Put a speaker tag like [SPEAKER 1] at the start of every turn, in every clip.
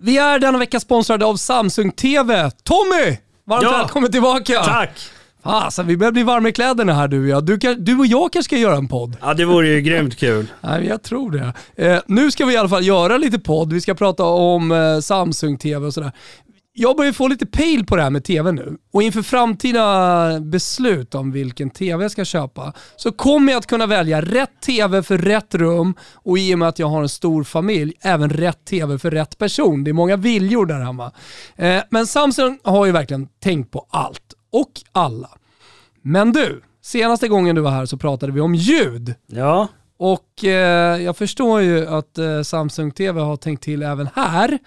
[SPEAKER 1] Vi är denna vecka sponsrade av Samsung TV. Tommy! Varmt
[SPEAKER 2] Ja.
[SPEAKER 1] välkommen tillbaka!
[SPEAKER 2] Tack!
[SPEAKER 1] Fasen, vi börjar bli varma i kläderna här du och jag. Du, kan- du och jag kanske ska göra en podd.
[SPEAKER 2] Ja det vore ju grymt kul.
[SPEAKER 1] Nej, jag tror det. Eh, nu ska vi i alla fall göra lite podd. Vi ska prata om eh, Samsung TV och sådär. Jag börjar få lite pejl på det här med TV nu. Och inför framtida beslut om vilken TV jag ska köpa så kommer jag att kunna välja rätt TV för rätt rum och i och med att jag har en stor familj, även rätt TV för rätt person. Det är många viljor där hemma. Eh, men Samsung har ju verkligen tänkt på allt och alla. Men du, senaste gången du var här så pratade vi om ljud.
[SPEAKER 2] Ja,
[SPEAKER 1] Och eh, jag förstår ju att eh, Samsung TV har tänkt till även här.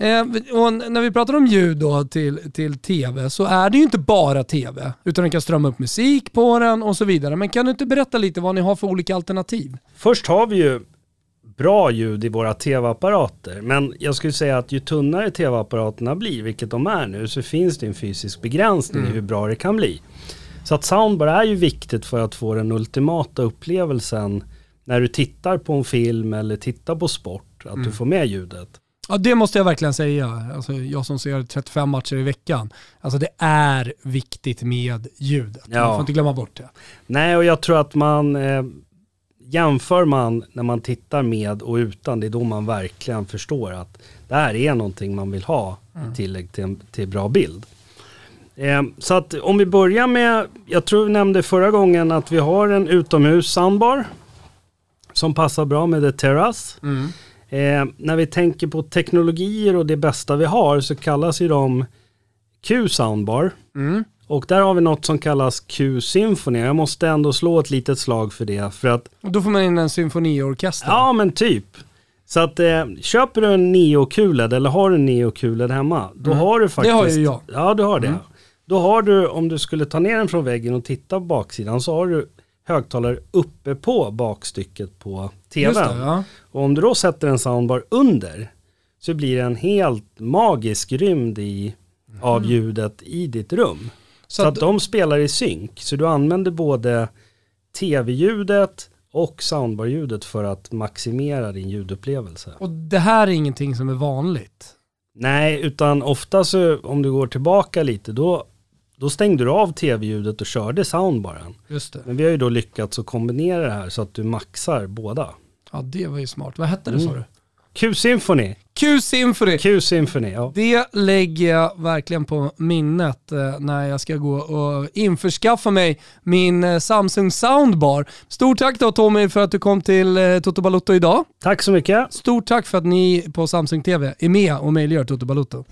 [SPEAKER 1] Eh, och när vi pratar om ljud då till, till TV så är det ju inte bara TV, utan den kan strömma upp musik på den och så vidare. Men kan du inte berätta lite vad ni har för olika alternativ?
[SPEAKER 2] först har vi ju bra ljud i våra tv-apparater. Men jag skulle säga att ju tunnare tv-apparaterna blir, vilket de är nu, så finns det en fysisk begränsning i hur bra det kan bli. Så att soundbar är ju viktigt för att få den ultimata upplevelsen när du tittar på en film eller tittar på sport, att du får med ljudet.
[SPEAKER 1] Ja det måste jag verkligen säga. Alltså, jag som ser 35 matcher i veckan. Alltså det är viktigt med ljudet. Man
[SPEAKER 2] Ja.
[SPEAKER 1] får inte glömma bort det.
[SPEAKER 2] Nej, och jag tror att man eh, jämför man när man tittar med och utan, det är då man verkligen förstår att det här är någonting man vill ha i tillägg till, till bra bild. Eh, så att om vi börjar med, jag tror vi nämnde förra gången att vi har en utomhus soundbar som passar bra med The Terrace. Eh, när vi tänker på teknologier och det bästa vi har så kallas ju de Q-soundbar.
[SPEAKER 1] Mm.
[SPEAKER 2] Och där har vi något som kallas Q-symfoni. Jag måste ändå slå ett litet slag för det. För att,
[SPEAKER 1] Och då får man in en symfoniorkester.
[SPEAKER 2] ja men typ. Så att eh, köper du en Neo-QLED eller har du en Neo-QLED hemma, då har du faktiskt...
[SPEAKER 1] har ju jag.
[SPEAKER 2] Ja, du har det. Då har du, om du skulle ta ner den från väggen och titta på baksidan, så har du högtalare uppe på bakstycket på tvn.
[SPEAKER 1] Det, ja.
[SPEAKER 2] Och om du då sätter en soundbar under, så blir det en helt magisk rymd i, av ljudet i ditt rum. Så,
[SPEAKER 1] Så
[SPEAKER 2] att,
[SPEAKER 1] att-
[SPEAKER 2] de spelar i synk. Så du använder både tv-ljudet och soundbar-ljudet för att maximera din ljudupplevelse.
[SPEAKER 1] Och det här är ingenting som är vanligt.
[SPEAKER 2] Nej, utan ofta så om du går tillbaka lite då, då stängde du av tv-ljudet och körde soundbaren.
[SPEAKER 1] Just det.
[SPEAKER 2] Men vi har ju då lyckats att kombinera det här så att du maxar båda.
[SPEAKER 1] Ja det var ju smart. Vad hette det sa du?
[SPEAKER 2] Q-symfoni.
[SPEAKER 1] Q-Symphony.
[SPEAKER 2] Q-symfoni, ja.
[SPEAKER 1] Det lägger jag verkligen på minnet eh, när jag ska gå och införskaffa mig min eh, Samsung Soundbar. Stort tack då Tommy för att du kom till eh, Toto Balutto idag.
[SPEAKER 2] Tack så mycket.
[SPEAKER 1] Stort tack för att ni på Samsung TV är med och möjliggör Toto Balutto.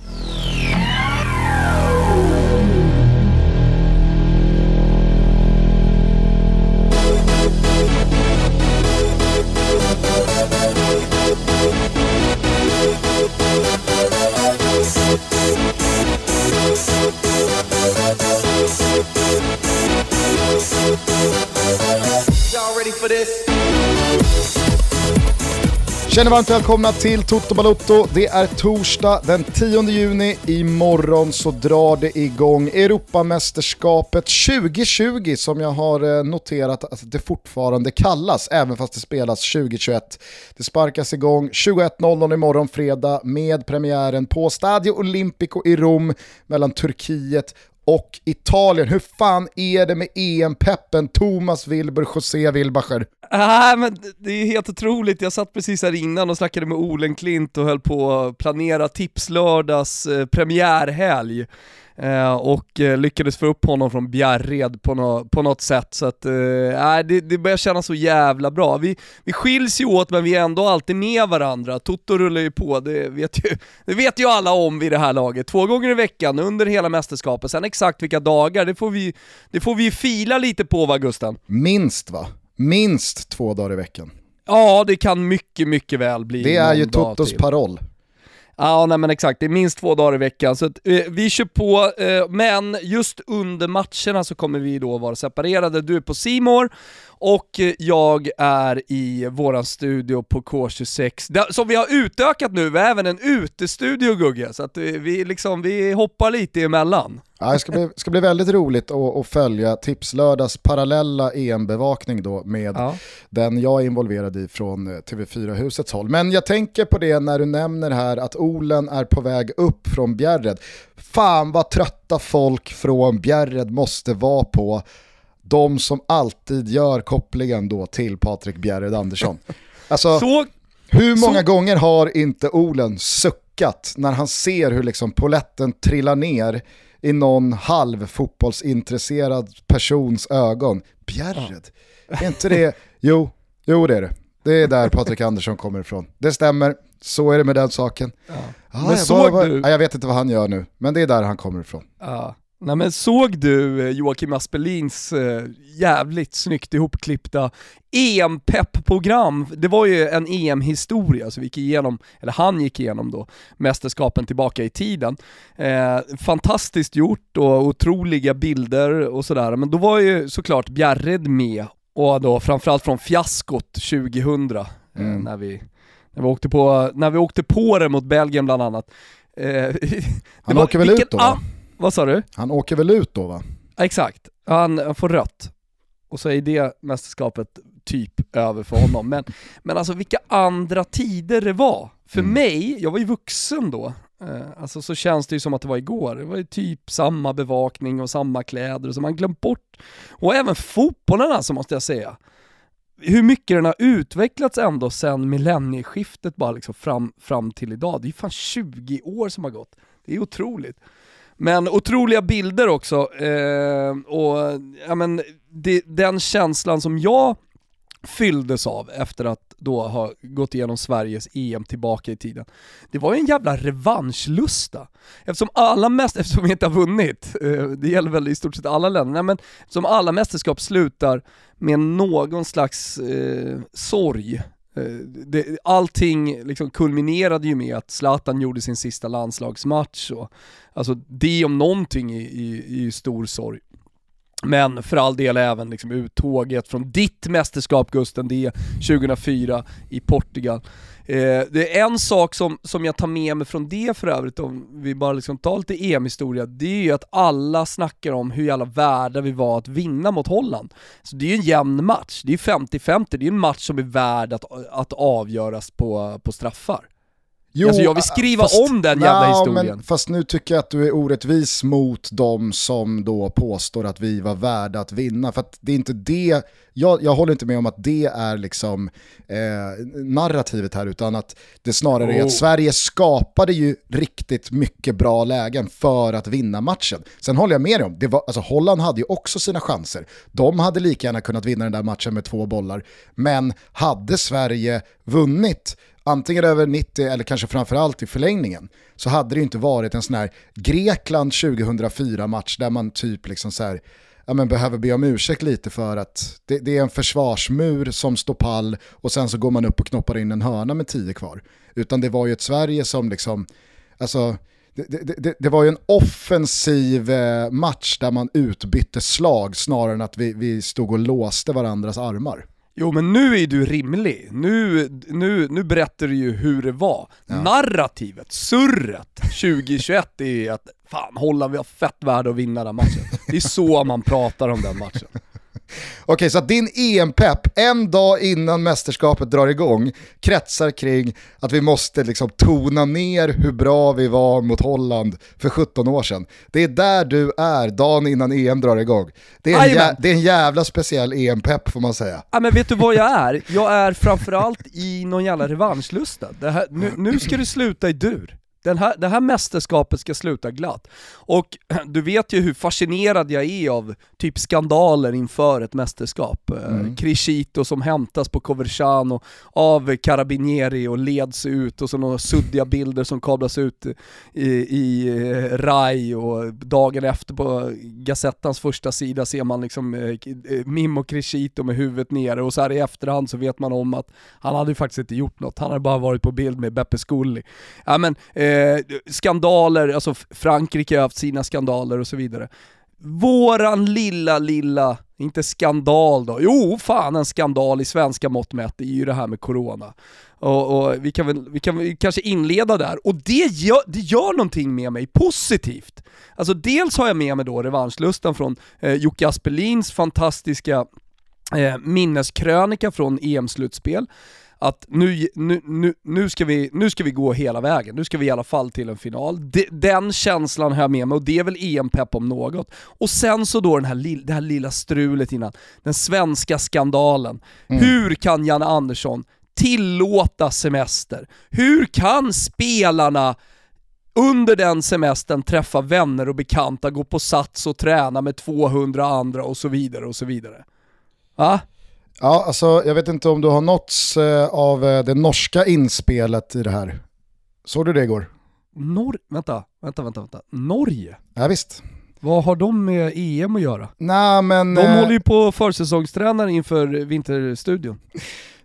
[SPEAKER 3] For this?
[SPEAKER 4] Känner varmt välkomna till Toto Balotto. Det är torsdag den 10 juni. Imorgon så drar det igång Europamästerskapet 2020 som jag har eh, noterat att det fortfarande kallas, även fast det spelas 2021. Det sparkas igång 21.00 imorgon fredag med premiären på Stadio Olimpico i Rom mellan Turkiet och Italien. Hur fan är det med EM-peppen Thomas Wilbur José Wilbacher?
[SPEAKER 1] Nej men det är helt otroligt, jag satt precis här innan och snackade med Olen Klint och höll på att planera Tipslördags eh, premiärhelg. Eh, och eh, lyckades få upp honom från Bjärred på, nå- på något sätt, så att, eh, det, det börjar kännas så jävla bra. Vi, vi skiljs ju åt men vi är ändå alltid med varandra, Toto rullar ju på, det vet ju, det vet ju alla om vid det här laget. Två gånger i veckan under hela mästerskapet, sen exakt vilka dagar, det får vi, det får vi fila lite på va Gusten?
[SPEAKER 4] Minst va? Minst två dagar i veckan.
[SPEAKER 1] Ja, det kan mycket, mycket väl bli
[SPEAKER 4] Det är ju Totos
[SPEAKER 1] till.
[SPEAKER 4] paroll.
[SPEAKER 1] Ja, nej men exakt. Det är minst två dagar i veckan. Så att, eh, vi kör på, eh, men just under matcherna så kommer vi då vara separerade. Du är på Simor och jag är i våran studio på K26, där, som vi har utökat nu. Vi har även en utestudio Gugge, så att eh, vi, liksom, vi hoppar lite emellan.
[SPEAKER 4] Ja, det ska bli, ska bli väldigt roligt att, att följa Tipslördags parallella EM-bevakning då med
[SPEAKER 1] Ja.
[SPEAKER 4] den jag är involverad i från eh, TV4-husets håll. Men jag tänker på det när du nämner här att Olen är på väg upp från Bjärred. Fan vad trötta folk från Bjärred måste vara på de som alltid gör kopplingen då till Patrik Bjärred Andersson. Alltså,
[SPEAKER 1] Så,
[SPEAKER 4] hur många
[SPEAKER 1] Så-
[SPEAKER 4] gånger har inte Olen suckat när han ser hur liksom poletten trillar ner i någon halv fotbollsintresserad persons ögon? Bjärred, är inte det? Jo, jo det är det. Det är där Patrik Andersson kommer ifrån. Det stämmer, så är det med den saken. Ah,
[SPEAKER 1] Men
[SPEAKER 4] jag,
[SPEAKER 1] såg
[SPEAKER 4] vad-
[SPEAKER 1] du-
[SPEAKER 4] ah, jag vet inte vad han gör nu, men det är där han kommer ifrån.
[SPEAKER 1] Ja. Nej men såg du eh, Joakim Aspelins eh, jävligt snyggt ihopklippta EM-pepp-program? Det var ju en EM-historia, så vi gick igenom, eller han gick igenom då, mästerskapen tillbaka i tiden. Eh, fantastiskt gjort och otroliga bilder och sådär, men då var ju såklart Bjärred med, och då framförallt från fiaskot 2000, eh,
[SPEAKER 4] Mm.
[SPEAKER 1] när, vi, när, vi åkte på, när vi åkte på det mot Belgien bland annat. Eh,
[SPEAKER 4] Han
[SPEAKER 1] var-
[SPEAKER 4] åker väl ut då?
[SPEAKER 1] Vad sa du?
[SPEAKER 4] Han åker väl ut då va?
[SPEAKER 1] Exakt, han, får rött. Och så är det mästerskapet typ över för honom. Men, men alltså vilka andra tider det var. För
[SPEAKER 4] Mm.
[SPEAKER 1] mig, jag var ju vuxen då, eh, alltså så känns det ju som att det var igår. Det var ju typ samma bevakning och samma kläder och så man glömt bort. Och även fotbollen alltså måste jag säga. Hur mycket den har utvecklats ändå sen millennieskiftet bara liksom fram, fram till idag. Det är ju fan 20 år som har gått. Det är otroligt. Men otroliga bilder också, eh, och ja, men, det, den känslan som jag fylldes av efter att då ha gått igenom Sveriges EM tillbaka i tiden. Det var ju en jävla revanschlusta. Eftersom alla mäst eftersom vi inte har vunnit, eh, det gäller väl i stort sett alla länder, nej, men eftersom alla mästerskap slutar med någon slags eh, sorg. Eh, det, allting liksom kulminerade ju med att Zlatan gjorde sin sista landslagsmatch och Alltså det om någonting är, är, är ju stor sorg. Men för all del även liksom uttåget från ditt mästerskap Gusten, det är 2004 i Portugal. Eh, det är en sak som, som jag tar med mig från det för övrigt, om vi bara liksom tar lite EM-historia, det är ju att alla snackar om hur jävla värda vi var att vinna mot Holland. Så det är ju en jämn match, det är 50-50, det är en match som är värd att, att avgöras på, på straffar.
[SPEAKER 4] Jo,
[SPEAKER 1] Alltså, jag vill skriva om den jävla
[SPEAKER 4] Nja,
[SPEAKER 1] historien.
[SPEAKER 4] Men, fast nu tycker jag att du är orättvis mot de som då påstår att vi var värda att vinna. För att det är inte det, jag, jag håller inte med om att det är liksom eh, narrativet här, utan att det snarare är
[SPEAKER 1] Oh.
[SPEAKER 4] att Sverige skapade ju riktigt mycket bra lägen för att vinna matchen. Sen håller jag med dig om, det var, alltså Holland hade ju också sina chanser. De hade lika gärna kunnat vinna den där matchen med två bollar, men hade Sverige vunnit antingen över 90 eller kanske framförallt i förlängningen, så hade det ju inte varit en sån här Grekland 2004-match där man typ liksom så här, ja, men behöver be om ursäkt lite för att det, det är en försvarsmur som står pall och sen så går man upp och knoppar in en hörna med 10 kvar. Utan det var ju ett Sverige som liksom, alltså, det, det, det, det var ju en offensiv eh, match där man utbytte slag snarare än att vi, vi stod och låste varandras armar.
[SPEAKER 1] Jo men nu är du rimlig, nu, nu, nu berättar du ju hur det var. Narrativet, surret 2021 är att fan Holland vi har fett värde att vinna den matchen. Det är så man pratar om den matchen.
[SPEAKER 4] Okej, så din EM-pepp en dag innan mästerskapet drar igång kretsar kring att vi måste liksom tona ner hur bra vi var mot Holland för 17 år sedan. Det är där du är dagen innan EM drar igång. Det är en, jä- det är en jävla speciell EM-pepp får man säga.
[SPEAKER 1] Ja, men vet du vad jag är? Jag är framförallt i någon jävla revanschlusta. Här, nu, nu ska det sluta i dur. Den här, det här mästerskapet ska sluta glatt. Och du vet ju hur fascinerad jag är av typ skandaler inför ett mästerskap. Mm. Crescito som hämtas på Coverciano av Carabinieri och leds ut och så några suddiga bilder som kablas ut i, i eh, RAI och dagen efter på Gazettans första sida ser man liksom eh, eh, Mimmo Crescito med huvudet nere och så här i efterhand så vet man om att han hade ju faktiskt inte gjort något, han hade bara varit på bild med Beppe Scully. Ja men eh, Eh, skandaler, alltså Frankrike har haft sina skandaler och så vidare. Våran lilla, lilla Inte skandal då. Jo, fan en skandal i svenska mått mätt det är ju det här med corona. Och, och, vi, kan väl, vi kan kanske inleda där. Och det gör, det gör någonting med mig positivt. Alltså dels har jag med mig då revanschlustan från eh, Jocke Aspelins fantastiska eh, minneskrönika från EM-slutspel att nu, nu, nu, nu, ska vi, nu ska vi gå hela vägen, nu ska vi i alla fall till en final. De, den känslan har jag med mig och det är väl EM-pepp om något. Och sen så då den här, det här lilla strulet innan, den svenska skandalen. Mm. Hur kan Janne Andersson tillåta semester? Hur kan spelarna under den semestern träffa vänner och bekanta, gå på sats och träna med 200 andra och så vidare och så vidare? Va?
[SPEAKER 4] Ja, alltså jag vet inte om du har nåtts eh, av eh, det norska inspelet i det här. Såg du det igår?
[SPEAKER 1] Nor vänta, vänta, vänta, vänta. Norge?
[SPEAKER 4] Ja, visst.
[SPEAKER 1] Vad har de med EM att göra?
[SPEAKER 4] Nej, men...
[SPEAKER 1] De eh... håller ju på försäsongstränar inför Vinterstudion.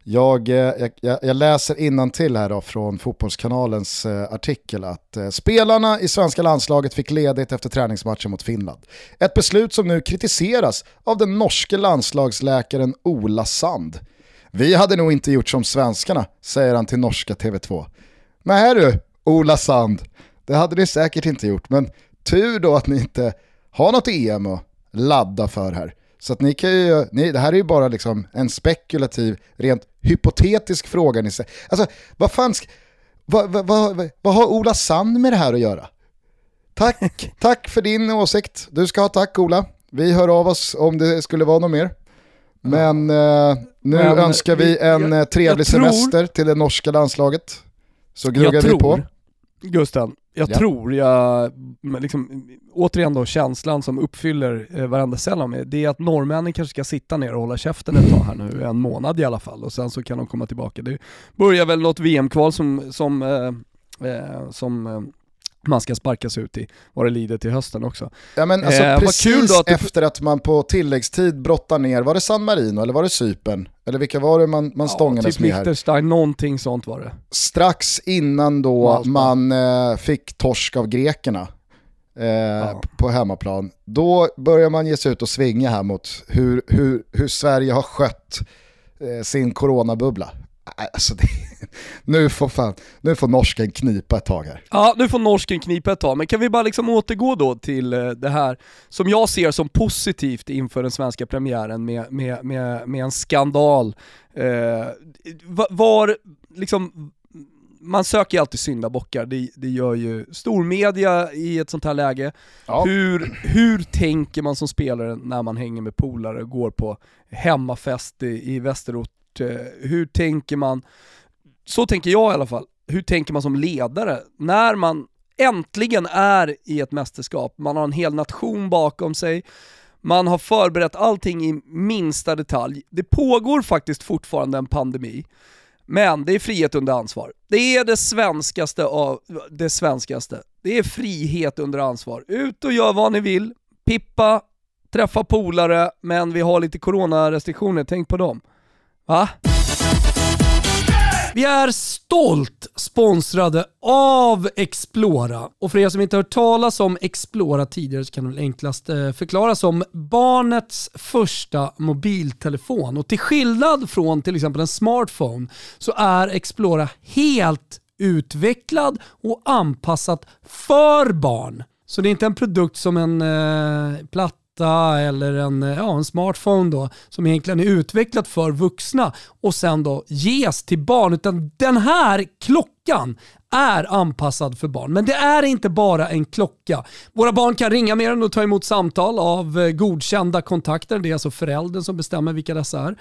[SPEAKER 4] Eh, jag, jag, jag läser till här då från Fotbollskanalens eh, artikel att eh, spelarna i svenska landslaget fick ledigt efter träningsmatchen mot Finland. Ett beslut som nu kritiseras av den norske landslagsläkaren Ola Sand. Vi hade nog inte gjort som svenskarna, säger han till norska TV2. Nej du, Ola Sand, det hade ni säkert inte gjort, men tur då att ni inte har något EM att ladda för här. Så att ni kan ju, ni, det här är ju bara liksom en spekulativ, rent hypotetisk fråga ni säger. Alltså, vad fan, vad, vad, vad, vad har Ola Sand med det här att göra? Tack, tack för din åsikt. Du ska ha tack Ola. Vi hör av oss om det skulle vara något mer. Men eh, nu Men, önskar vi en jag, trevlig jag semester till det norska landslaget. Så gnuggar vi på.
[SPEAKER 1] Gusten, jag ja. tror jag, liksom, återigen då känslan som uppfyller eh, varenda cell av mig, det är att norrmännen kanske ska sitta ner och hålla käften ett tag här nu, en månad i alla fall, och sen så kan de komma tillbaka. Det börjar väl något VM-kval som, som, eh, eh, som eh, man ska sparkas ut i vad det lider till hösten också.
[SPEAKER 4] Ja men alltså eh, precis att efter att man på tilläggstid brottar ner, var det San Marino eller var det Sypen? Eller vilka var det man, man stångades ja, typ med här?
[SPEAKER 1] Liechtenstein, någonting sånt var det.
[SPEAKER 4] Strax innan då Malta. man eh, fick torsk av grekerna eh, ja. på hemmaplan, då börjar man ge sig ut och svinga här mot hur, hur, hur Sverige har skött eh, sin coronabubbla. Alltså det, nu, får fan, nu får norsken knipa ett tag här.
[SPEAKER 1] Ja, nu får norsken knipa ett tag, men kan vi bara liksom återgå då till eh, det här som jag ser som positivt inför den svenska premiären med, med, med, med en skandal. Eh, var, liksom, man söker ju alltid syndabockar, det, det gör ju stormedia i ett sånt här läge. Ja. Hur, hur tänker man som spelare när man hänger med polare och går på hemmafest i, i Västerort Eh, hur tänker man, så tänker jag i alla fall, hur tänker man som ledare när man äntligen är i ett mästerskap, man har en hel nation bakom sig, man har förberett allting i minsta detalj. Det pågår faktiskt fortfarande en pandemi, men det är frihet under ansvar. Det är det svenskaste av det svenskaste. Det är frihet under ansvar. Ut och gör vad ni vill, pippa, träffa polare, men vi har lite coronarestriktioner, tänk på dem. Va? Vi är stolt sponsrade av Explora. Och för er som inte hört talas om Explora tidigare så kan det väl enklast förklaras förklara som barnets första mobiltelefon. Och till skillnad från till exempel en smartphone så är Explora helt utvecklad och anpassat för barn. Så det är inte en produkt som en eh, platt eller en, eh, ja, en smartphone då, som egentligen är utvecklat för vuxna och sen då ges till barn. Utan den här klockan är anpassad för barn. Men det är inte bara en klocka. Våra barn kan ringa med den och ta emot samtal av eh, godkända kontakter. Det är alltså föräldern som bestämmer vilka dessa är.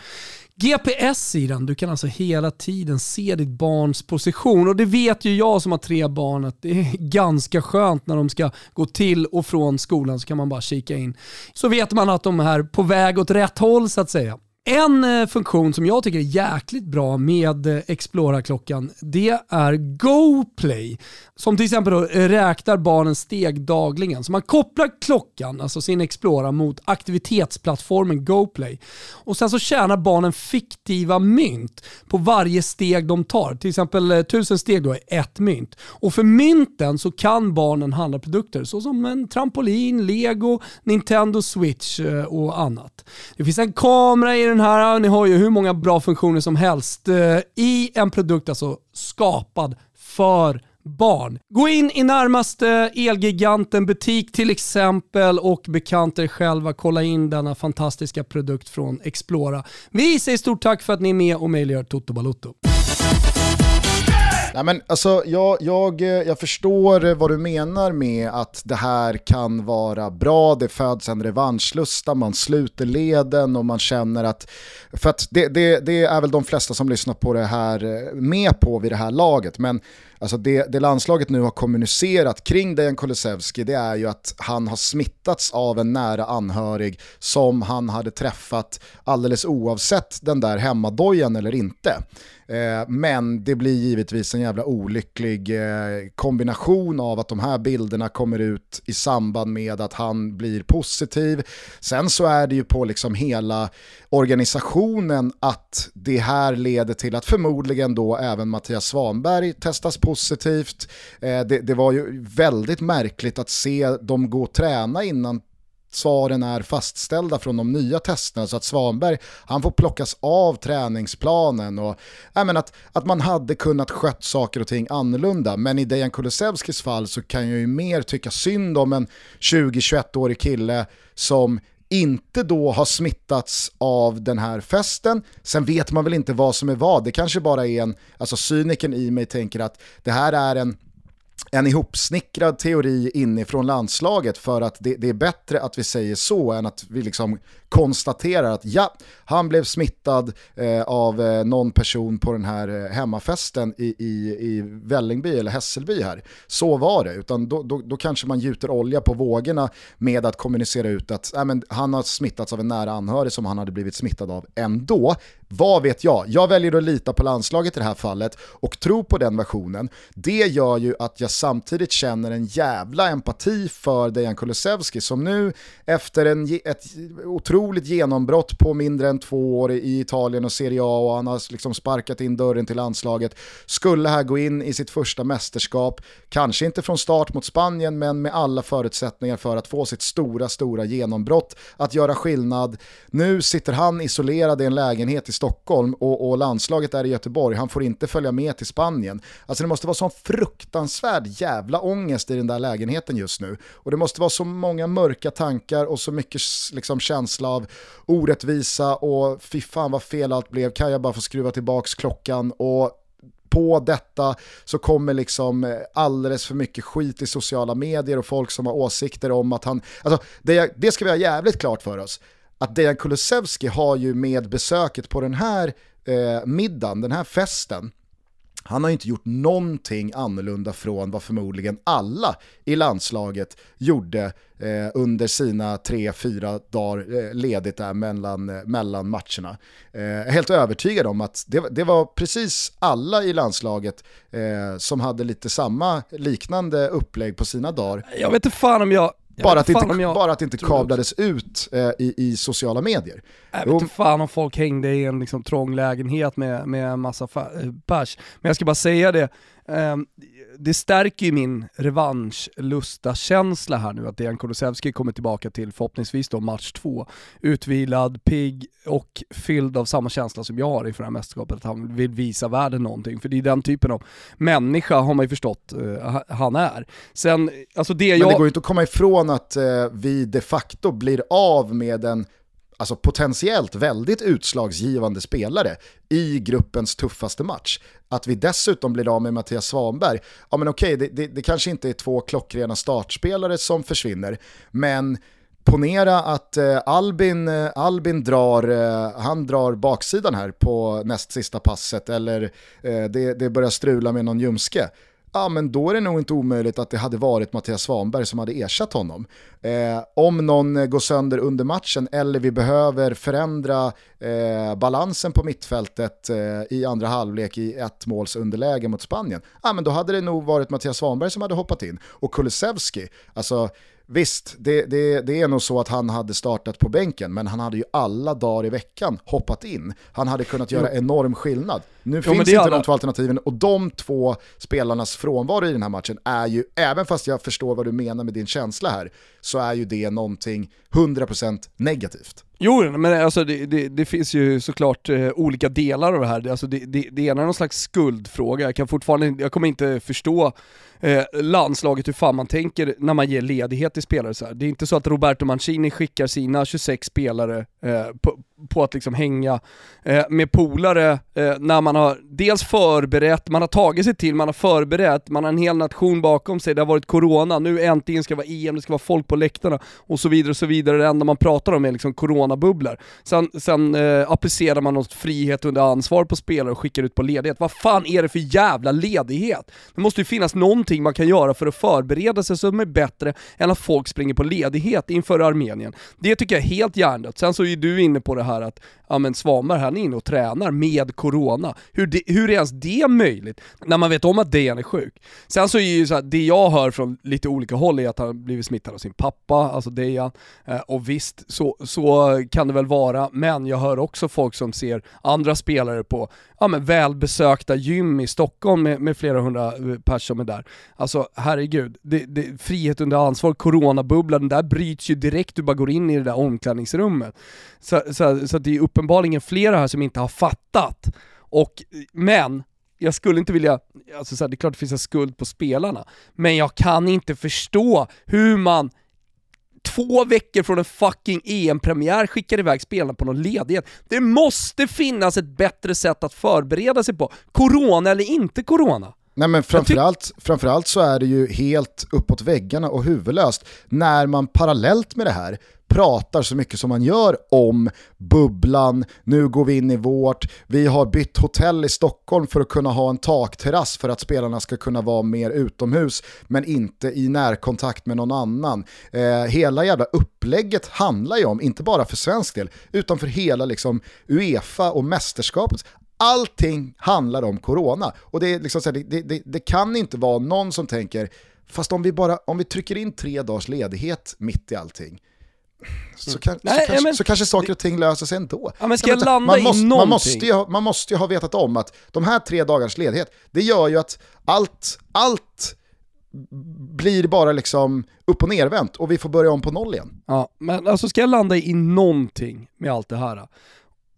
[SPEAKER 1] GPS i den, du kan alltså hela tiden se ditt barns position och det vet ju jag som har tre barn att det är ganska skönt när de ska gå till och från skolan så kan man bara kika in. Så vet man att de är på väg åt rätt håll så att säga. En eh, funktion som jag tycker är jäkligt bra med eh, Explora-klockan, det är GoPlay. Som till exempel då eh, räknar barnens steg dagligen. Så man kopplar klockan, alltså sin Explora, mot aktivitetsplattformen GoPlay. Och sen så tjänar barnen fiktiva mynt på varje steg de tar. Till exempel 1000 steg då är ett mynt. Och för mynten så kan barnen handla produkter såsom en trampolin, lego, Nintendo Switch och annat. Det finns en kamera i den här, ni har ju hur många bra funktioner som helst eh, i en produkt alltså skapad för barn. Gå in i närmaste Elgiganten butik till exempel och bekanta er själva. Kolla in denna fantastiska produkt från Explora. Vi säger stort tack för att ni är med och möjliggör Toto Balotto.
[SPEAKER 4] Nej, men alltså, jag, jag, eh, jag förstår eh, vad du menar med att det här kan vara bra, det föds en revanschlusta, man sluter leden och man känner att, för att det, det, det är väl de flesta som lyssnar på det här eh, med på vid det här laget, men Alltså det, det landslaget nu har kommunicerat kring Dejan Kulusevski det är ju att han har smittats av en nära anhörig som han hade träffat alldeles oavsett den där hemmadojan eller inte. Eh, men det blir givetvis en jävla olycklig eh, kombination av att de här bilderna kommer ut i samband med att han blir positiv. Sen så är det ju på liksom hela organisationen att det här leder till att förmodligen då även Mattias Svanberg testas positivt. Eh, det, det var ju väldigt märkligt att se dem gå och träna innan svaren är fastställda från de nya testerna så att Svanberg han får plockas av träningsplanen och äh, men att, att man hade kunnat skött saker och ting annorlunda men i Dejan Kulusevskis fall så kan jag ju mer tycka synd om en 20-21-årig kille som inte då har smittats av den här festen. Sen vet man väl inte vad som är vad, det kanske bara är en, alltså cyniken i mig tänker att det här är en en ihopsnickrad teori inifrån landslaget för att det, det, är bättre att vi säger så än att vi liksom konstaterar att ja, han blev smittad eh, av eh, någon person på den här eh, hemmafesten i, i, i Vällingby eller Hässelby här. Så var det, utan då, då, då, kanske man gjuter olja på vågorna med att kommunicera ut att äh, men, han har smittats av en nära anhörig som han hade blivit smittad av ändå. Vad vet jag? Jag väljer att lita på landslaget i det här fallet och tro på den versionen. Det gör ju att jag samtidigt känner en jävla empati för Dejan Kulusevski som nu efter en, ett otroligt genombrott på mindre än två år i Italien och Serie A och han har liksom sparkat in dörren till landslaget, skulle här gå in i sitt första mästerskap, kanske inte från start mot Spanien men med alla förutsättningar för att få sitt stora, stora genombrott, att göra skillnad. Nu sitter han isolerad i en lägenhet i Stockholm och, och landslaget är i Göteborg, han får inte följa med till Spanien. Alltså det måste vara sån fruktansvärd jävla ångest i den där lägenheten just nu. Och det måste vara så många mörka tankar och så mycket liksom, känsla av orättvisa och fy fan vad fel allt blev, kan jag bara få skruva tillbaka klockan och på detta så kommer liksom alldeles för mycket skit i sociala medier och folk som har åsikter om att han, alltså det, det ska vi ha jävligt klart för oss, att Dejan Kulusevski har ju med besöket på den här eh, middagen, den här festen, han har inte gjort någonting annorlunda från vad förmodligen alla i landslaget gjorde eh, under sina tre, fyra dagar eh, ledigt där mellan, eh, mellan matcherna. Eh, jag är helt övertygad om att det, det var precis alla i landslaget eh, som hade lite samma liknande upplägg på sina dagar.
[SPEAKER 1] Jag vet inte fan om jag
[SPEAKER 4] bara att, inte, jag... bara att det inte kablades ut eh, i, i sociala medier.
[SPEAKER 1] Jag vet inte fan om folk hängde i en liksom, trång lägenhet med, med en massa pers. Men jag ska bara säga det, eh, det stärker ju min revanschlusta-känsla här nu att Dejan Kulusevski kommer tillbaka till förhoppningsvis då match två. Utvilad, pigg och fylld av samma känsla som jag har inför det här mästerskapet, att han vill visa världen någonting. För det är den typen av människa, har man ju förstått, uh, han är. Sen, alltså det
[SPEAKER 4] Men
[SPEAKER 1] jag...
[SPEAKER 4] det går ju inte att komma ifrån att uh, vi de facto blir av med en alltså potentiellt väldigt utslagsgivande spelare i gruppens tuffaste match. Att vi dessutom blir av med Mattias Svanberg, ja men okej, det, det, det kanske inte är två klockrena startspelare som försvinner, men ponera att eh, Albin, eh, Albin drar, eh, han drar baksidan här på näst sista passet eller eh, det, det börjar strula med någon ljumske ja men då är det nog inte omöjligt att det hade varit Mattias Svanberg som hade ersatt honom. Eh, om någon går sönder under matchen eller vi behöver förändra eh, balansen på mittfältet eh, i andra halvlek i ett måls underläge mot Spanien, ja men då hade det nog varit Mattias Svanberg som hade hoppat in. Och Kulusevski, alltså Visst, det, det, det, är nog så att han hade startat på bänken, men han hade ju alla dagar i veckan hoppat in. Han hade kunnat göra enorm skillnad. Nu jo, finns inte alla... de två alternativen och de två spelarnas frånvaro i den här matchen är ju, även fast jag förstår vad du menar med din känsla här, så är ju det någonting 100% negativt.
[SPEAKER 1] Jo, men alltså det, det, det finns ju såklart eh, olika delar av det här. Alltså det, det, det ena är någon slags skuldfråga, jag kan fortfarande, jag kommer inte förstå eh, landslaget hur fan man tänker när man ger ledighet till spelare så här. Det är inte så att Roberto Mancini skickar sina 26 spelare eh, på, på att liksom hänga eh, med polare eh, när man har dels förberett, man har tagit sig till, man har förberett, man har en hel nation bakom sig, det har varit corona, nu äntligen ska det vara EM, det ska vara folk på läktarna och så vidare och så vidare. Det enda man pratar om är liksom coronabubblor. Sen, sen eh, applicerar man något frihet under ansvar på spelare och skickar ut på ledighet. Vad fan är det för jävla ledighet? Det måste ju finnas någonting man kan göra för att förbereda sig som är bättre än att folk springer på ledighet inför Armenien. Det tycker jag är helt hjärndött. Sen så är du inne på det här att ja men Svanberg han är inne och tränar med corona. Hur, de, hur är ens det möjligt? När man vet om att Dejan är sjuk. Sen så är ju så här, det jag hör från lite olika håll är att han blivit smittad av sin pappa, alltså Dejan. Eh, och visst, så, så kan det väl vara, men jag hör också folk som ser andra spelare på ja, men välbesökta gym i Stockholm med, med flera hundra eh, personer som är där. Alltså herregud, det, det, frihet under ansvar, coronabubblan, den där bryts ju direkt du bara går in i det där omklädningsrummet. Så, så, så det är uppenbarligen flera här som inte har fattat. Och, men, jag skulle inte vilja, alltså så här, det är klart det finns en skuld på spelarna, men jag kan inte förstå hur man två veckor från en fucking EM-premiär skickar iväg spelarna på någon ledighet. Det måste finnas ett bättre sätt att förbereda sig på, corona eller inte corona.
[SPEAKER 4] Nej men framförallt, framförallt så är det ju helt uppåt väggarna och huvudlöst när man parallellt med det här pratar så mycket som man gör om bubblan, nu går vi in i vårt, vi har bytt hotell i Stockholm för att kunna ha en takterrass för att spelarna ska kunna vara mer utomhus men inte i närkontakt med någon annan. Eh, hela jävla upplägget handlar ju om, inte bara för svensk del, utan för hela liksom Uefa och mästerskapet. Allting handlar om corona. Och det, är liksom här, det, det, det, kan inte vara någon som tänker, fast om vi, bara, om vi trycker in tre dagars ledighet mitt i allting, så, kan, Nej, så, kanske, men, så kanske saker och ting löser sig ändå.
[SPEAKER 1] Ja, men ska jag landa man, måste,
[SPEAKER 4] man, måste ju, man måste ju ha vetat om att de här tre dagars ledighet, det gör ju att allt, allt blir bara liksom upp och nervänt och vi får börja om på noll igen.
[SPEAKER 1] Ja, men alltså ska jag landa i någonting med allt det här,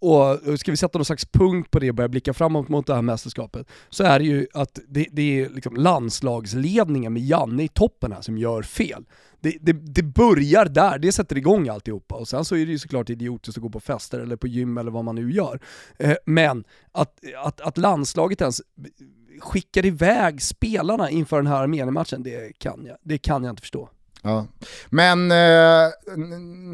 [SPEAKER 1] och eh, ska vi sätta någon slags punkt på det och börja blicka framåt mot det här mästerskapet, så är det ju att det, det är liksom landslagsledningen med Janne i toppen här som gör fel. Det, det, det, börjar där, det sätter igång alltihopa. Och sen så är det ju såklart idiotiskt att gå på fester eller på gym eller vad man nu gör. Eh, men att, att, att landslaget ens skickar iväg spelarna inför den här Armenien-matchen, det kan jag, det kan jag inte förstå.
[SPEAKER 4] Ja. Men eh,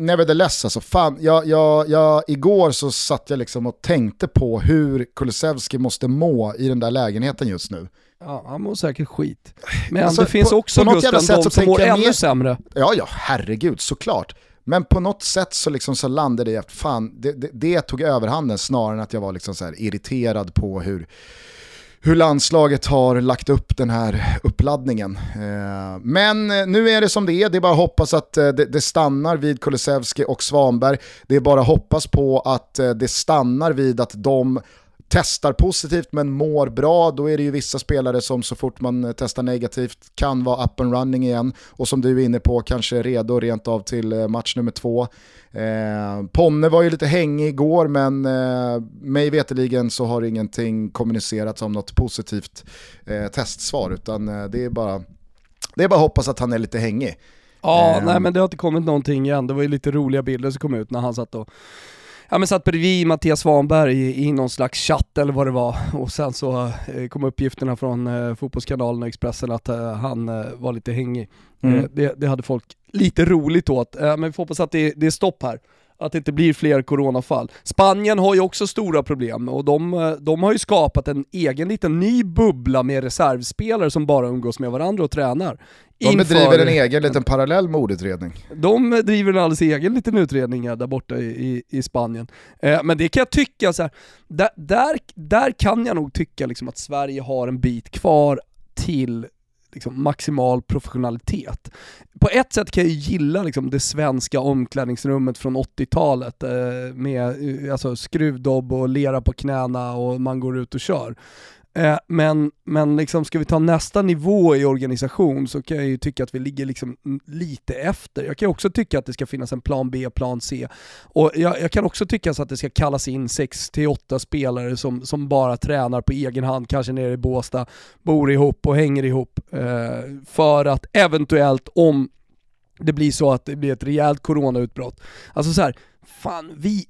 [SPEAKER 4] nevertheless, alltså, fan, jag, jag, jag, igår så satt jag liksom och tänkte på hur Kulusevski måste må i den där lägenheten just nu.
[SPEAKER 1] Ja, han mår säkert skit. Men alltså, det finns på, också på Gusten, de som mår ännu mer... sämre.
[SPEAKER 4] Ja, ja, herregud, såklart. Men på något sätt så, liksom så landade det i att fan, det, det, det, tog överhanden snarare än att jag var liksom så irriterad på hur hur landslaget har lagt upp den här uppladdningen. Eh, men eh, nu är det som det är, det är bara att hoppas att eh, det stannar vid Kulusevski och Svanberg. Det är bara att hoppas på att det stannar vid att de testar positivt men mår bra, då är det ju vissa spelare som så fort man testar negativt kan vara up and running igen och som du är inne på kanske är redo rent av till match nummer två. Eh, Ponne var ju lite hängig igår men eh, mig veteligen så har ingenting kommunicerats om något positivt eh, testsvar utan eh, det är bara det är bara att hoppas att han är lite hängig.
[SPEAKER 1] Ja, eh, nej men det har inte kommit någonting än. Det var ju lite roliga bilder som kom ut när han satt och ja, men satt bredvid Mattias Svanberg i, i någon slags chatt eller vad det var och sen så eh, kom uppgifterna från eh, Fotbollskanalen och Expressen att eh, han var lite hängig. Mm. Det, det, hade folk lite roligt åt, eh, men vi får hoppas att det, det är stopp här. att det inte blir fler coronafall. Spanien har ju också stora problem och de, eh, de har ju skapat en egen liten ny bubbla med reservspelare som bara umgås med varandra och tränar.
[SPEAKER 4] De
[SPEAKER 1] Inför-
[SPEAKER 4] bedriver en egen liten parallell mordutredning.
[SPEAKER 1] de driver en alldeles egen liten utredning här där borta i, i, i Spanien. Eh, men det kan jag tycka, så här, där, där, där kan jag nog tycka liksom att Sverige har en bit kvar till liksom, maximal professionalitet. På ett sätt kan jag ju gilla liksom, det svenska omklädningsrummet från 80-talet eh, med eh, alltså, skruvdobb och lera på knäna och man går ut och kör. Eh, men men liksom, ska vi ta nästa nivå i organisation så kan jag ju tycka att vi ligger liksom lite efter. Jag kan också tycka att det ska finnas en plan B, plan C. Och jag, jag kan också tycka så att det ska kallas in 6-8 spelare som, som bara tränar på egen hand, kanske nere i Båstad, bor ihop och hänger ihop. Eh, för att eventuellt, om det blir så att det blir ett rejält coronautbrott, alltså så här, fan vi,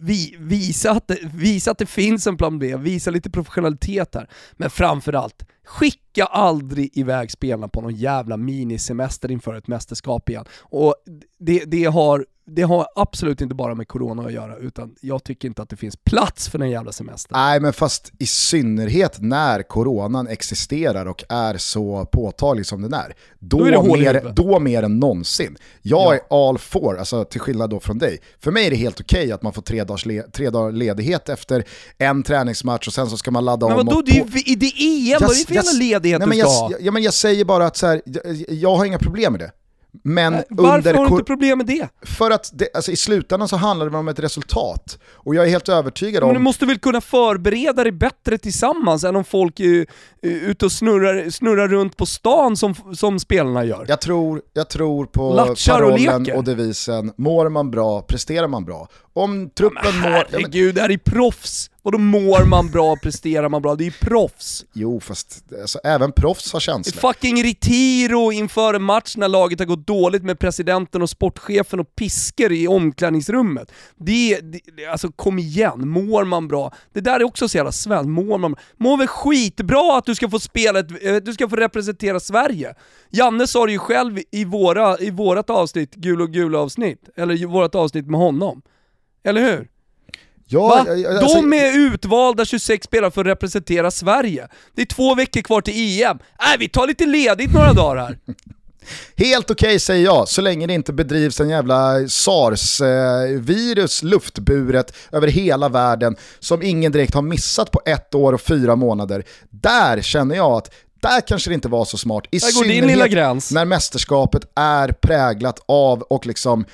[SPEAKER 1] vi, visa, att det, visa att det finns en plan B, visa lite professionalitet här. Men framförallt, skicka aldrig iväg spelarna på någon jävla minisemester inför ett mästerskap igen. Och det, det, har, det har absolut inte bara med corona att göra, utan jag tycker inte att det finns plats för den jävla semestern.
[SPEAKER 4] Nej men fast i synnerhet när coronan existerar och är så påtaglig som den är. Då,
[SPEAKER 1] Då är
[SPEAKER 4] mer, då mer än någonsin. Jag är all for, alltså till skillnad då från dig. För mig är det helt okej att man får tre, dagars le, tre dagar ledighet efter en träningsmatch och sen så ska man ladda
[SPEAKER 1] Men
[SPEAKER 4] om.
[SPEAKER 1] vadå,
[SPEAKER 4] och
[SPEAKER 1] det är ju det EM, vad är det för jävla ledighet
[SPEAKER 4] nej,
[SPEAKER 1] du
[SPEAKER 4] men
[SPEAKER 1] ska
[SPEAKER 4] jag, ja, men jag säger bara att så här, jag, jag har inga problem med det. Men
[SPEAKER 1] Varför
[SPEAKER 4] under
[SPEAKER 1] har du inte problem med det?
[SPEAKER 4] för att det, alltså, i slutändan så handlar det om ett resultat. Och jag är helt övertygad
[SPEAKER 1] Men du
[SPEAKER 4] om...
[SPEAKER 1] måste väl kunna förbereda dig bättre tillsammans än om folk är, är ute och snurrar, snurrar runt på stan som, som spelarna gör.
[SPEAKER 4] Jag tror, jag tror på
[SPEAKER 1] Latchar och
[SPEAKER 4] parollen
[SPEAKER 1] leker.
[SPEAKER 4] och devisen, mår man bra, presterar man bra. Om truppen mår... Ja, men,
[SPEAKER 1] Herregud, det här är proffs! Och då mår man bra, presterar man bra, det är ju proffs.
[SPEAKER 4] jo, fast alltså, även proffs har känslor.
[SPEAKER 1] fucking Retiro inför en match när laget har gått dåligt med presidenten och sportchefen och pisker i omklädningsrummet. Det, det alltså kom igen, mår man bra? Det där är också så jävla svenskt, mår man Mår väl skitbra att du ska få spela ett, eh, du ska få representera Sverige. Janne sa det ju själv i, våra, i vårat avsnitt, gul och gul avsnitt, eller i vårat avsnitt med honom. Eller hur?
[SPEAKER 4] Ja, jag- jag- alltså,
[SPEAKER 1] De är utvalda 26 spelare för att representera Sverige. Det är två veckor kvar till EM. Äh, vi tar lite ledigt några dagar här.
[SPEAKER 4] Helt okej säger jag, så länge det inte bedrivs en jävla sars-virus luftburet över hela världen som ingen direkt har missat på ett år och fyra månader. Där känner jag att där kanske det inte var så smart. I
[SPEAKER 1] Där går din lilla gräns.
[SPEAKER 4] när mästerskapet är präglat av och liksom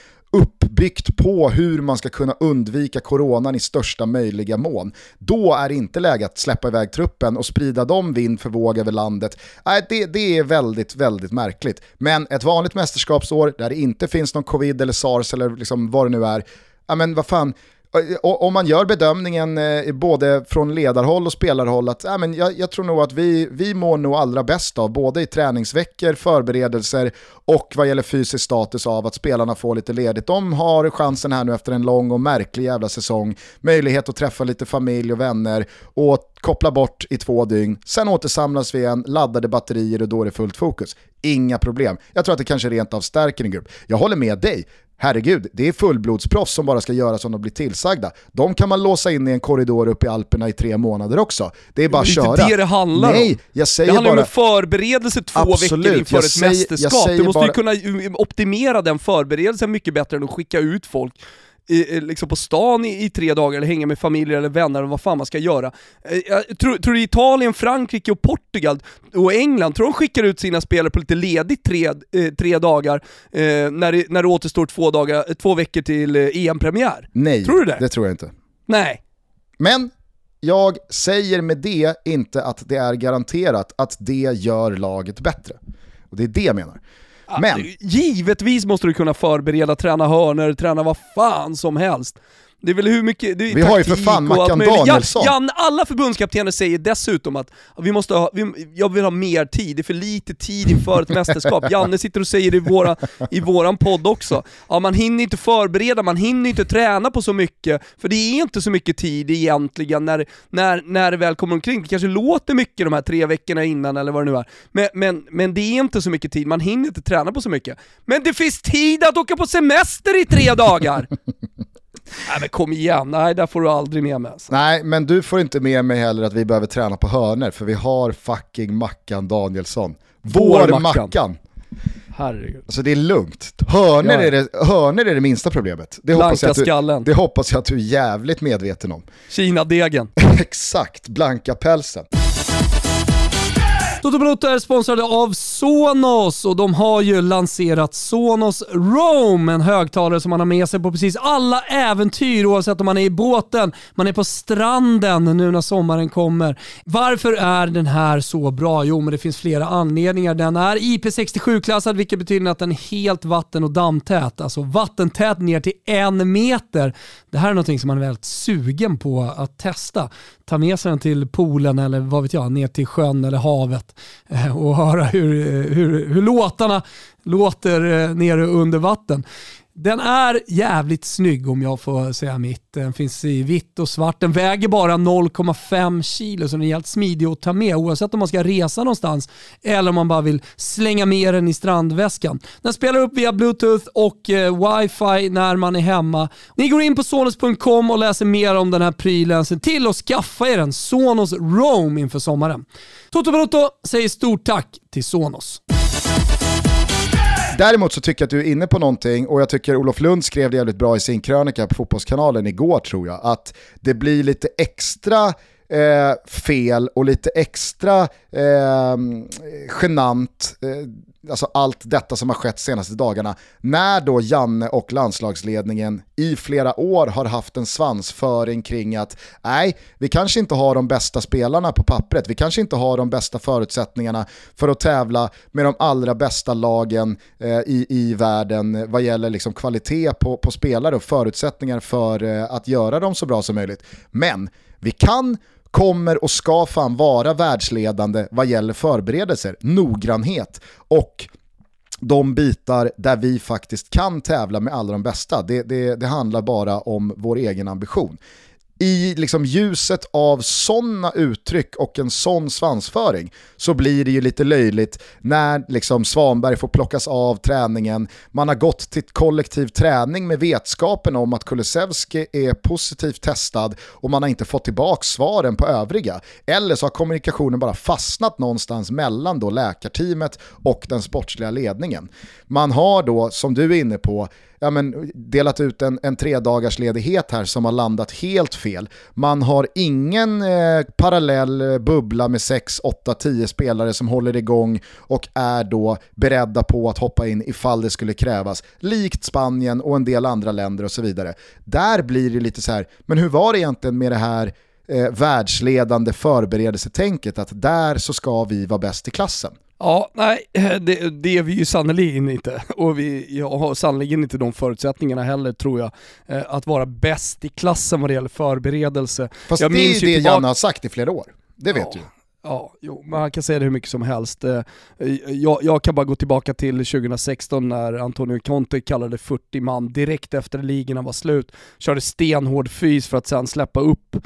[SPEAKER 4] byggt på hur man ska kunna undvika coronan i största möjliga mån. Då är det inte läge att släppa iväg truppen och sprida dem vind för våg över landet. Nej, det, det är väldigt, väldigt märkligt. Men ett vanligt mästerskapsår där det inte finns någon covid eller sars eller liksom vad det nu är, ja men vad fan, Eh, om man gör bedömningen eh, både från ledarhåll och spelarhåll att äh, men jag, jag tror nog att vi, vi mår nog allra bäst av, både i träningsveckor, förberedelser och vad gäller fysisk status av att spelarna får lite ledigt. De har chansen här nu efter en lång och märklig jävla säsong, möjlighet att träffa lite familj och vänner och koppla bort i två dygn. Sen återsamlas vi igen, laddade batterier och då är det fullt fokus. Inga problem. Jag tror att det kanske rent av stärker en grupp. Jag håller med dig. Herregud, det är fullblodsproffs som bara ska göra som de blir tillsagda. De kan man låsa in i en korridor uppe i Alperna i tre månader också. Det är bara att
[SPEAKER 1] det är
[SPEAKER 4] köra.
[SPEAKER 1] inte det det handlar om.
[SPEAKER 4] Nej, jag säger
[SPEAKER 1] Det handlar ju
[SPEAKER 4] bara...
[SPEAKER 1] om en förberedelse två
[SPEAKER 4] Absolut,
[SPEAKER 1] veckor inför ett
[SPEAKER 4] säger-
[SPEAKER 1] mästerskap. Du måste ju
[SPEAKER 4] bara-
[SPEAKER 1] kunna ju optimera den förberedelsen mycket bättre än att skicka ut folk i, liksom på stan i, i tre dagar eller hänga med familjer eller vänner eller vad fan man ska göra. Eh, Jag tror, tror du Italien, Frankrike och Portugal och England, tror de skickar ut sina spelare på lite ledigt tre, eh, tre dagar eh, när, det, när det återstår två, dagar, två veckor till EM-premiär?
[SPEAKER 4] Nej,
[SPEAKER 1] Tror du det?
[SPEAKER 4] det tror jag inte.
[SPEAKER 1] Nej.
[SPEAKER 4] Men jag säger med det inte att det är garanterat att det gör laget bättre. Och det är det jag menar. Men,
[SPEAKER 1] Givetvis måste du kunna förbereda, träna hörnor, träna vad fan som helst. Det är väl hur mycket...
[SPEAKER 4] Vi har ju för fan Mackan Danielsson.
[SPEAKER 1] Jan, alla förbundskaptener säger dessutom att vi måste ha, vi, jag vill ha mer tid, det är för lite tid inför ett mästerskap. Janne sitter och säger det i, våra, i våran podd också. Ja, man hinner inte förbereda, man hinner inte träna på så mycket, för det är inte så mycket tid egentligen när, när, när det väl kommer omkring. Det kanske låter mycket de här tre veckorna innan eller vad det nu är, men, men, men det är inte så mycket tid, man hinner inte träna på så mycket. Men det finns tid att åka på semester i tre dagar! Nej men kom igen, nej där får du aldrig med mig. Alltså.
[SPEAKER 4] Nej, men du får inte med mig heller att vi behöver träna på hörner för vi har fucking Mackan Danielsson. Vår,
[SPEAKER 1] Vår
[SPEAKER 4] Mackan.
[SPEAKER 1] Mackan. Herregud.
[SPEAKER 4] Alltså det är lugnt. Hörner,
[SPEAKER 1] Ja, ja.
[SPEAKER 4] är, det, hörner är det minsta problemet. Det hoppas,
[SPEAKER 1] Blanka
[SPEAKER 4] jag att du,
[SPEAKER 1] skallen.
[SPEAKER 4] det hoppas jag att du är jävligt medveten om.
[SPEAKER 1] Kina-degen.
[SPEAKER 4] Exakt, blanka pälsen.
[SPEAKER 5] Toto Balotto är sponsrade av Sonos och de har ju lanserat Sonos Roam, en högtalare som man har med sig på precis alla äventyr oavsett om man är i båten, man är på stranden nu när sommaren kommer. Varför är den här så bra? Jo, men det finns flera anledningar. Den är IP67-klassad vilket betyder att den är helt vatten och dammtät, alltså vattentät ner till en meter. Det här är någonting som man är väldigt sugen på att testa. Ta med sig den till poolen eller vad vet jag, ner till sjön eller havet Eh, och höra hur, eh, hur, hur låtarna låter eh, nere under vatten. Den är jävligt snygg om jag får säga mitt. Den finns i vitt och svart. Den väger bara 0,5 kilo så den är helt smidig att ta med oavsett om man ska resa någonstans eller om man bara vill slänga med den i strandväskan. Den spelar upp via bluetooth och eh, wifi när man är hemma. Ni går in på sonos.com och läser mer om den här prylen. Se till att skaffa er en Sonos Roam inför sommaren. Toto Balotto säger stort tack till Sonos.
[SPEAKER 4] Däremot så tycker jag att du är inne på någonting och jag tycker Olof Lund skrev det jävligt bra i sin krönika på Fotbollskanalen igår tror jag. Att det blir lite extra eh, fel och lite extra eh, genant, eh, alltså allt detta som har skett senaste dagarna, när då Janne och landslagsledningen i flera år har haft en svansföring kring att nej, vi kanske inte har de bästa spelarna på pappret, vi kanske inte har de bästa förutsättningarna för att tävla med de allra bästa lagen eh, i, i världen vad gäller liksom kvalitet på, på spelare och förutsättningar för eh, att göra dem så bra som möjligt. Men vi kan kommer och ska fan vara världsledande vad gäller förberedelser, noggrannhet och de bitar där vi faktiskt kan tävla med alla de bästa. Det, det, det handlar bara om vår egen ambition. I liksom ljuset av sådana uttryck och en sån svansföring så blir det ju lite löjligt när liksom Svanberg får plockas av träningen. Man har gått till kollektiv träning med vetskapen om att Kulusevski är positivt testad och man har inte fått tillbaka svaren på övriga. Eller så har kommunikationen bara fastnat någonstans mellan då läkarteamet och den sportsliga ledningen. Man har då, som du är inne på, ja, men, delat ut en, en tre dagars ledighet här som har landat helt fel. Man har ingen eh, parallell eh, bubbla med 6, 8, 10 spelare som håller igång och är då beredda på att hoppa in ifall det skulle krävas. Likt Spanien och en del andra länder och så vidare. Där blir det lite så här, men hur var det egentligen med det här eh, världsledande förberedelsetänket att där så ska vi vara bäst i klassen?
[SPEAKER 1] Ja, nej, det, det är vi ju sannerligen inte. Och vi jag har sannerligen inte de förutsättningarna heller tror jag. eh, Att vara bäst i klassen vad det gäller förberedelse.
[SPEAKER 4] Fast
[SPEAKER 1] jag
[SPEAKER 4] det är ju det
[SPEAKER 1] tillbaka-
[SPEAKER 4] Janne har sagt i flera år. Det vet
[SPEAKER 1] Ja.
[SPEAKER 4] du.
[SPEAKER 1] Ja, jo, man kan säga det hur mycket som helst. Eh, Jag, jag kan bara gå tillbaka till 2016 när Antonio Conte kallade 40 man direkt efter ligorna var slut. Körde stenhård fys för att sen släppa upp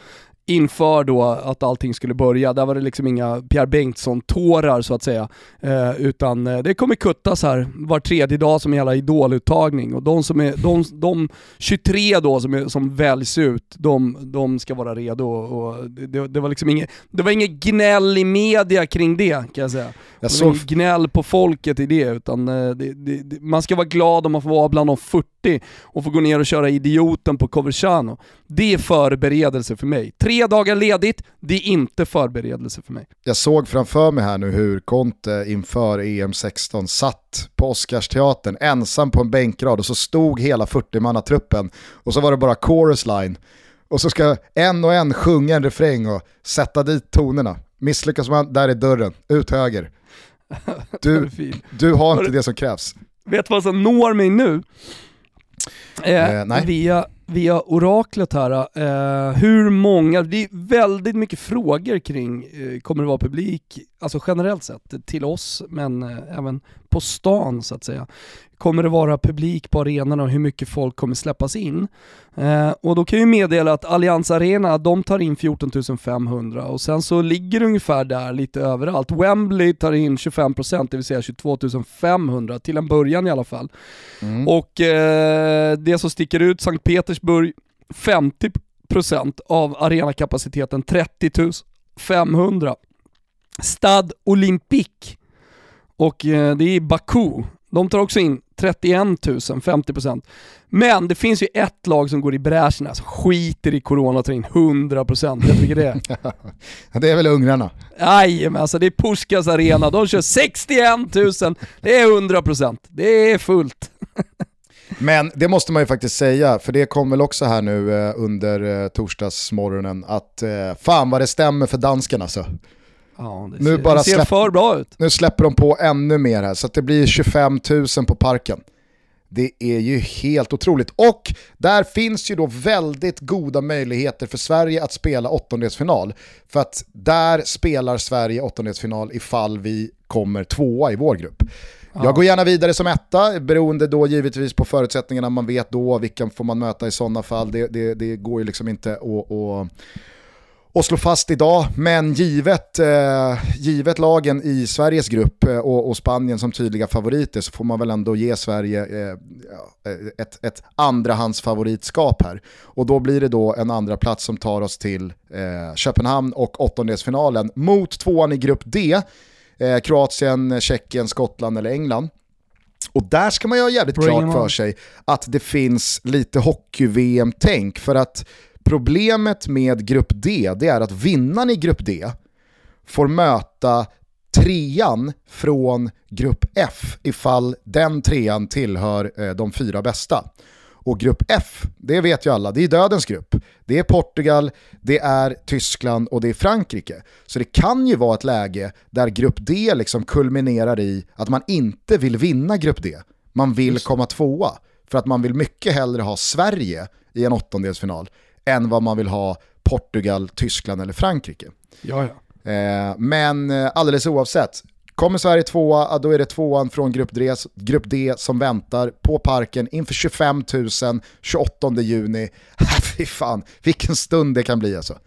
[SPEAKER 1] inför då att allting skulle börja. Där var det liksom inga Pierre Bengtsson-tårar så att säga. Eh, utan eh, det kommer kuttas här var tredje dag som jävla idoluttagning. Och de, som är, de, de 23 då som, är, som väljs ut, de, de ska vara redo. Och det, det, var liksom inget, det var inget gnäll i media kring det kan jag säga.
[SPEAKER 4] Jag
[SPEAKER 1] det var
[SPEAKER 4] såg,
[SPEAKER 1] gnäll på folket i det, utan eh, det, det, man ska vara glad om man får vara bland de 40 och få gå ner och köra idioten på Coverciano. Det är förberedelse för mig. Tre dagar ledigt, det är inte förberedelse för mig.
[SPEAKER 4] jag såg framför mig här nu hur Conte inför EM16 satt på Oscarsteatern ensam på en bänkrad och så stod hela 40-mannatruppen och så var det bara chorus line. Och så ska en och en sjunga en refräng och sätta dit tonerna. Misslyckas man, där är dörren, ut höger. Du, du har inte det som krävs.
[SPEAKER 1] Vet du vad som når mig nu? Eh,
[SPEAKER 4] Eh, nej.
[SPEAKER 1] Via, via oraklet här. Eh, hur många, det är väldigt mycket frågor kring, eh, kommer det vara publik, alltså generellt sett, till oss, men eh, även på stan så att säga. Kommer det vara publik på arenan och hur mycket folk kommer släppas in? Eh, och då kan jag meddela att Allianz Arena, de tar in 14 500 och sen så ligger det ungefär där lite överallt. Wembley tar in 25%, det vill säga 22 500 till en början i alla fall.
[SPEAKER 4] Mm.
[SPEAKER 1] Och eh, det som sticker ut, Sankt Petersburg, 50% av arenakapaciteten 30 500. Stade Olympique och eh, det är i Baku. De tar också in 31 000, 50%. Men det finns ju ett lag som går i bräschen, alltså skiter i corona och tar in 100%. Vet du vilket det är?
[SPEAKER 4] det är väl ungrarna.
[SPEAKER 1] Nej, men alltså det är Puskas arena, de kör 61 000, det är 100%. Det är fullt.
[SPEAKER 4] Men det måste man ju faktiskt säga, för det kom väl också här nu eh, under eh, torsdagsmorgonen, att eh, fan vad det stämmer för danskarna alltså.
[SPEAKER 1] Ja, det
[SPEAKER 4] Nu
[SPEAKER 1] ser,
[SPEAKER 4] bara
[SPEAKER 1] det ser
[SPEAKER 4] släpp-
[SPEAKER 1] för bra ut.
[SPEAKER 4] Nu släpper de på ännu mer här, så att det blir 25 000 på parken. Det är ju helt otroligt. Och där finns ju då väldigt goda möjligheter för Sverige att spela åttondelsfinal. För att där spelar Sverige åttondelsfinal ifall vi kommer tvåa i vår grupp. Jag går gärna vidare som etta, beroende då givetvis på förutsättningarna man vet då, vilka får man möta i sådana fall. Det, det, det går ju liksom inte att, att slå fast idag, men givet, eh, givet lagen i Sveriges grupp eh, och, och Spanien som tydliga favoriter så får man väl ändå ge Sverige eh, ja, ett, ett andrahandsfavoritskap här. Och då blir det då en andra plats som tar oss till eh, Köpenhamn och åttondelsfinalen mot tvåan i grupp D, eh, Kroatien, Tjeckien, Skottland eller England. Och där ska man ju ha jävligt
[SPEAKER 1] Bring
[SPEAKER 4] klart för sig att det finns lite hockey-VM-tänk. För att problemet med grupp D, det är att vinnaren i grupp D får möta trean från grupp F ifall den trean tillhör eh, de fyra bästa. Och grupp F, det vet ju alla, det är dödens grupp. Det är Portugal, det är Tyskland och det är Frankrike. Så det kan ju vara ett läge där grupp D liksom kulminerar i att man inte vill vinna grupp D. Man vill komma tvåa. För att man vill mycket hellre ha Sverige i en åttondelsfinal än vad man vill ha Portugal, Tyskland eller Frankrike.
[SPEAKER 1] Ja, ja.
[SPEAKER 4] Eh, men eh, alldeles oavsett, kommer Sverige tvåa, då är det tvåan från grupp D, grupp D som väntar på parken inför 25 000 28 juni. Fy fan, vilken stund det kan bli alltså.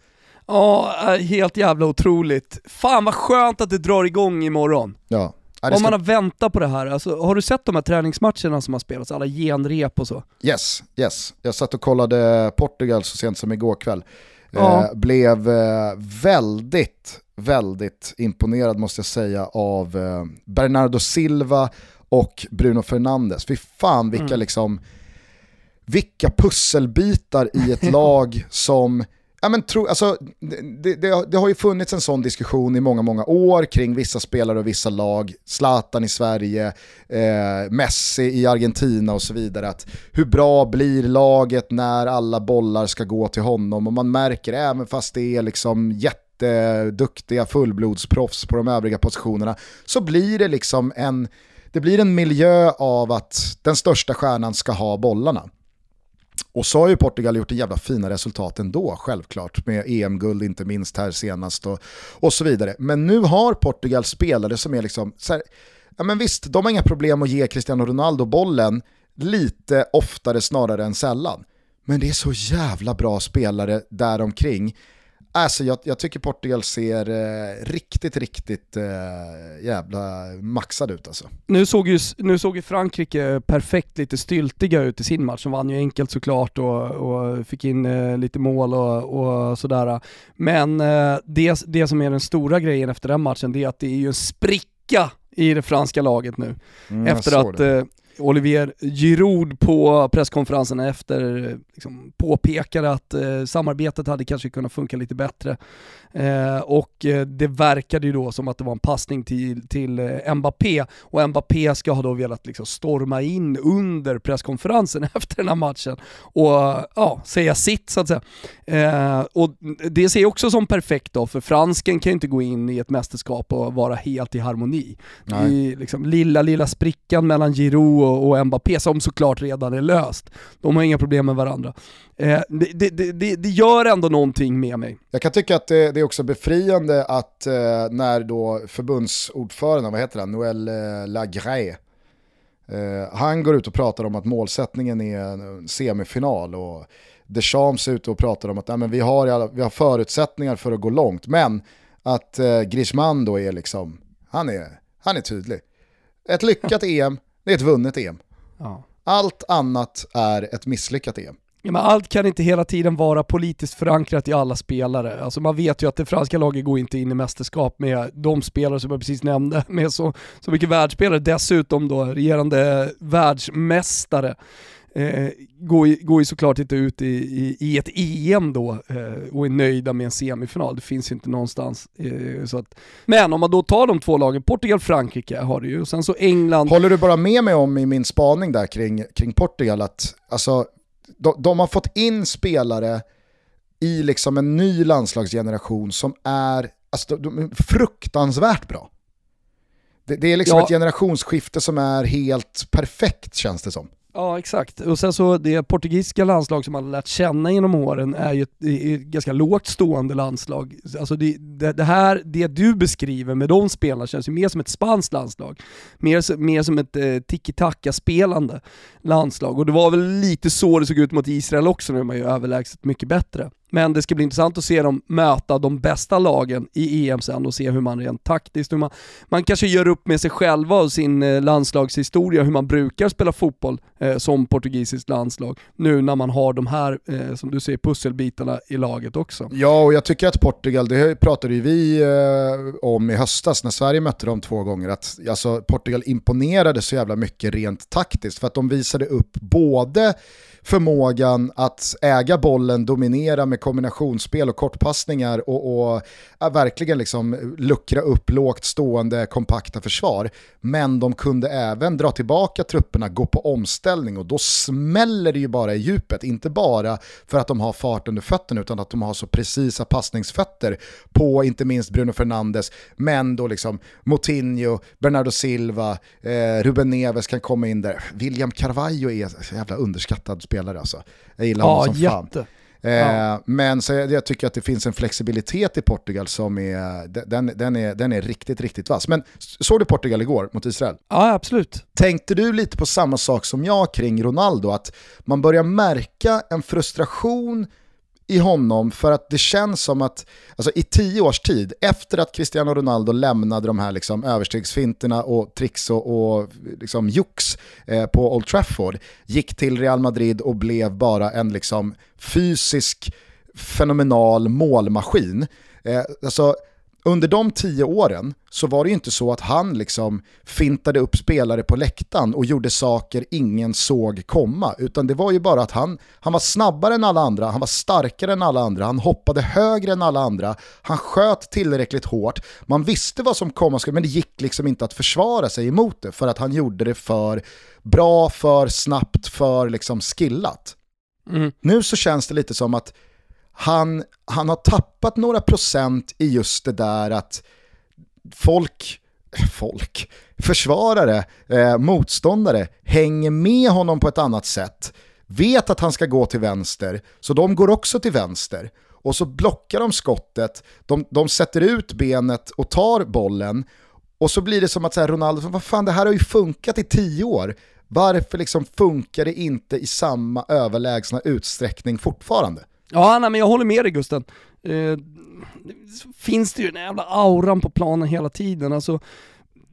[SPEAKER 1] Ja, äh, helt jävla otroligt. Fan vad skönt att det drar igång imorgon.
[SPEAKER 4] Ja.
[SPEAKER 1] Om
[SPEAKER 4] ska,
[SPEAKER 1] man har väntat på det här, alltså, har du sett de här träningsmatcherna som har spelats? Alla genrep och så?
[SPEAKER 4] Yes, yes. Jag satt och kollade Portugal så sent som igår kväll.
[SPEAKER 1] Ja.
[SPEAKER 4] Eh, blev eh, väldigt, väldigt imponerad måste jag säga av eh, Bernardo Silva och Bruno Fernandes. Fy fan vilka liksom, vilka pusselbitar i ett lag som Ja, men tro, alltså, det, det, har- det har ju funnits en sån diskussion i många, många år kring vissa spelare och vissa lag. Zlatan i Sverige, eh, Messi i Argentina och så vidare. Att hur bra blir laget när alla bollar ska gå till honom? Och man märker, även fast det är liksom jätteduktiga fullblodsproffs på de övriga positionerna, så blir det liksom en, det blir en miljö av att den största stjärnan ska ha bollarna. Och så har ju Portugal gjort en jävla fina resultat ändå, självklart, med EM-guld inte minst här senast och, och så vidare. Men nu har Portugal spelare som är liksom, så här, ja men visst, de har inga problem att ge Cristiano Ronaldo bollen lite oftare snarare än sällan. Men det är så jävla bra spelare där omkring. Alltså jag, jag tycker Portugal ser eh, riktigt, riktigt eh, jävla maxad ut alltså.
[SPEAKER 1] Nu såg, ju, nu såg ju Frankrike perfekt lite styltiga ut i sin match. De vann ju enkelt såklart och, och fick in eh, lite mål och, och sådär. Men eh, det, det som är den stora grejen efter den matchen, det är att det är ju en spricka i det franska laget nu.
[SPEAKER 4] Mm,
[SPEAKER 1] efter att eh, Olivier Giroud på presskonferensen efter liksom, påpekade att eh, samarbetet hade kanske kunnat funka lite bättre. Eh, och eh, det verkade ju då som att det var en passning till, till eh, Mbappé och Mbappé ska ha då velat liksom storma in under presskonferensen efter den här matchen och ja, säga sitt så att säga. Eh, och det ser jag också som perfekt då, för fransken kan ju inte gå in i ett mästerskap och vara helt i harmoni.
[SPEAKER 4] Nej.
[SPEAKER 1] I liksom lilla, lilla sprickan mellan Giroud och, och Mbappé som såklart redan är löst. De har inga problem med varandra. Eh, det, det, det, det, gör ändå någonting med mig.
[SPEAKER 4] Jag kan tycka att det, är också befriande att eh, när då förbundsordföranden, vad heter han, Noël eh, Lagré, eh, han går ut och pratar om att målsättningen är en semifinal och Deschamps är ute och pratar om att nej, men vi, har, vi har förutsättningar för att gå långt, men att eh, Griezmann då är liksom, han är, han är tydlig. Ett lyckat EM, det är ett vunnet EM.
[SPEAKER 1] Ja.
[SPEAKER 4] Allt annat är ett misslyckat EM.
[SPEAKER 1] Ja, men allt kan inte hela tiden vara politiskt förankrat i alla spelare. Alltså man vet ju att det franska laget går inte in i mästerskap med de spelare som jag precis nämnde, med så, så mycket världsspelare. Dessutom då regerande världsmästare. Eh, går, ju, går ju såklart inte ut i, i, i ett EM då eh, och är nöjda med en semifinal. Det finns ju inte någonstans. Eh, så att, men om man då tar de två lagen, Portugal, Frankrike har det ju, och sen så England.
[SPEAKER 4] Håller du bara med mig om i min spaning där kring, kring Portugal att alltså, de, de har fått in spelare i liksom en ny landslagsgeneration som är alltså, de, de är fruktansvärt bra. Det, det är liksom
[SPEAKER 1] Ja.
[SPEAKER 4] ett generationsskifte som är helt perfekt känns det som.
[SPEAKER 1] Ja exakt, och sen så det portugisiska landslag som man har lärt känna genom åren är ju ett, är ett ganska lågt stående landslag. Alltså det, det, det här, det du beskriver med de spelarna känns ju mer som ett spanskt landslag. Mer, mer som ett eh, tiki-taka-spelande landslag. Och det var väl lite så det såg ut mot Israel också, nu är man ju överlägset mycket bättre. Men det ska bli intressant att se dem möta de bästa lagen i EM sen och se hur man rent taktiskt, hur man, man kanske gör upp med sig själva och sin eh, landslagshistoria, hur man brukar spela fotboll eh, som portugisiskt landslag, nu när man har de här, eh, som du säger, pusselbitarna i laget också.
[SPEAKER 4] Ja, och jag tycker att Portugal, det pratade ju vi eh, om i höstas när Sverige mötte dem två gånger, att alltså, Portugal imponerade så jävla mycket rent taktiskt för att de visade upp både förmågan att äga bollen, dominera med kombinationsspel och kortpassningar och, och ja, verkligen liksom luckra upp lågt stående kompakta försvar. Men de kunde även dra tillbaka trupperna, gå på omställning och då smäller det ju bara i djupet. Inte bara för att de har fart under fötterna utan att de har så precisa passningsfötter på inte minst Bruno Fernandes, men då liksom Moutinho, Bernardo Silva, eh, Ruben Neves kan komma in där. William Carvalho är så jävla underskattad spelare alltså. Jag gillar honom
[SPEAKER 1] Ja,
[SPEAKER 4] som fan.
[SPEAKER 1] jätte.
[SPEAKER 4] Eh,
[SPEAKER 1] Ja.
[SPEAKER 4] Men så jag, jag tycker att det finns en flexibilitet i Portugal som är, den, den är, den är riktigt, riktigt vass. Men såg du Portugal igår mot Israel?
[SPEAKER 1] Ja, absolut.
[SPEAKER 4] Tänkte du lite på samma sak som jag kring Ronaldo? Att man börjar märka en frustration i honom för att det känns som att alltså i tio års tid, efter att Cristiano Ronaldo lämnade de här liksom överstegsfinterna och tricks och, och liksom jox eh, på Old Trafford, gick till Real Madrid och blev bara en liksom fysisk fenomenal målmaskin. Eh, alltså, under de tio åren så var det ju inte så att han liksom fintade upp spelare på läktaren och gjorde saker ingen såg komma, utan det var ju bara att han, han var snabbare än alla andra, han var starkare än alla andra, han hoppade högre än alla andra, han sköt tillräckligt hårt, man visste vad som komma skulle, men det gick liksom inte att försvara sig emot det för att han gjorde det för bra, för snabbt, för liksom skillat.
[SPEAKER 1] Mm.
[SPEAKER 4] Nu så känns det lite som att han, han har tappat några procent i just det där att folk, folk, försvarare, eh, motståndare hänger med honom på ett annat sätt, vet att han ska gå till vänster, så de går också till vänster. Och så blockar de skottet, de, de sätter ut benet och tar bollen, och så blir det som att så här, Ronaldo, vad fan det här har ju funkat i tio år, varför liksom funkar det inte i samma överlägsna utsträckning fortfarande?
[SPEAKER 1] Ja, nej, men jag håller med dig Gusten. Eh, finns det ju den jävla auran på planen hela tiden. Alltså,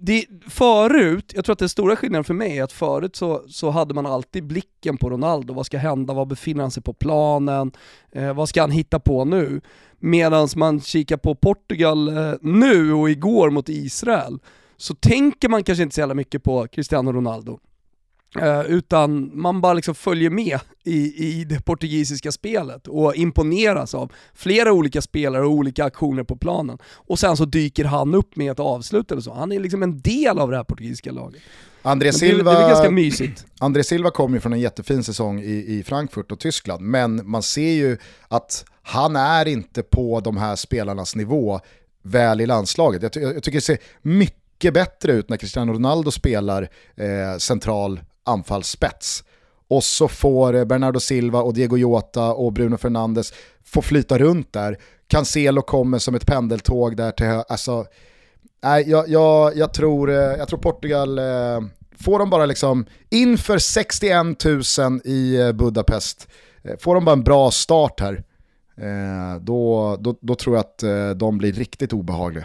[SPEAKER 1] det, förut, jag tror att den stora skillnaden för mig är att förut så, så hade man alltid blicken på Ronaldo. Vad ska hända? var befinner han sig på planen? Eh, vad ska han hitta på nu? Medan man kikar på Portugal eh, nu och igår mot Israel, så tänker man kanske inte så jävla mycket på Cristiano Ronaldo. Eh, utan man bara liksom följer med i, i det portugisiska spelet och imponeras av flera olika spelare och olika aktioner på planen. Och sen så dyker han upp med ett avslut eller så. Han är liksom en del av det här portugisiska laget.
[SPEAKER 4] André
[SPEAKER 1] Men Det, det
[SPEAKER 4] Silva,
[SPEAKER 1] ganska mysigt.
[SPEAKER 4] André Silva kom ju från en jättefin säsong i, i Frankfurt och Tyskland, men man ser ju att han är inte på de här spelarnas nivå väl i landslaget. Jag, ty- jag tycker det ser mycket bättre ut när Cristiano Ronaldo spelar eh, central anfallsspets. Och så får eh, Bernardo Silva och Diego Jota och Bruno Fernandes få flyta runt där. Cancelo kommer som ett pendeltåg där till höger. alltså, Nej, jag, jag, jag, tror, eh, jag tror Portugal, eh, får de bara liksom inför 61 000 i Budapest, får de bara en bra start här, då, då, då tror jag att de blir riktigt obehagliga.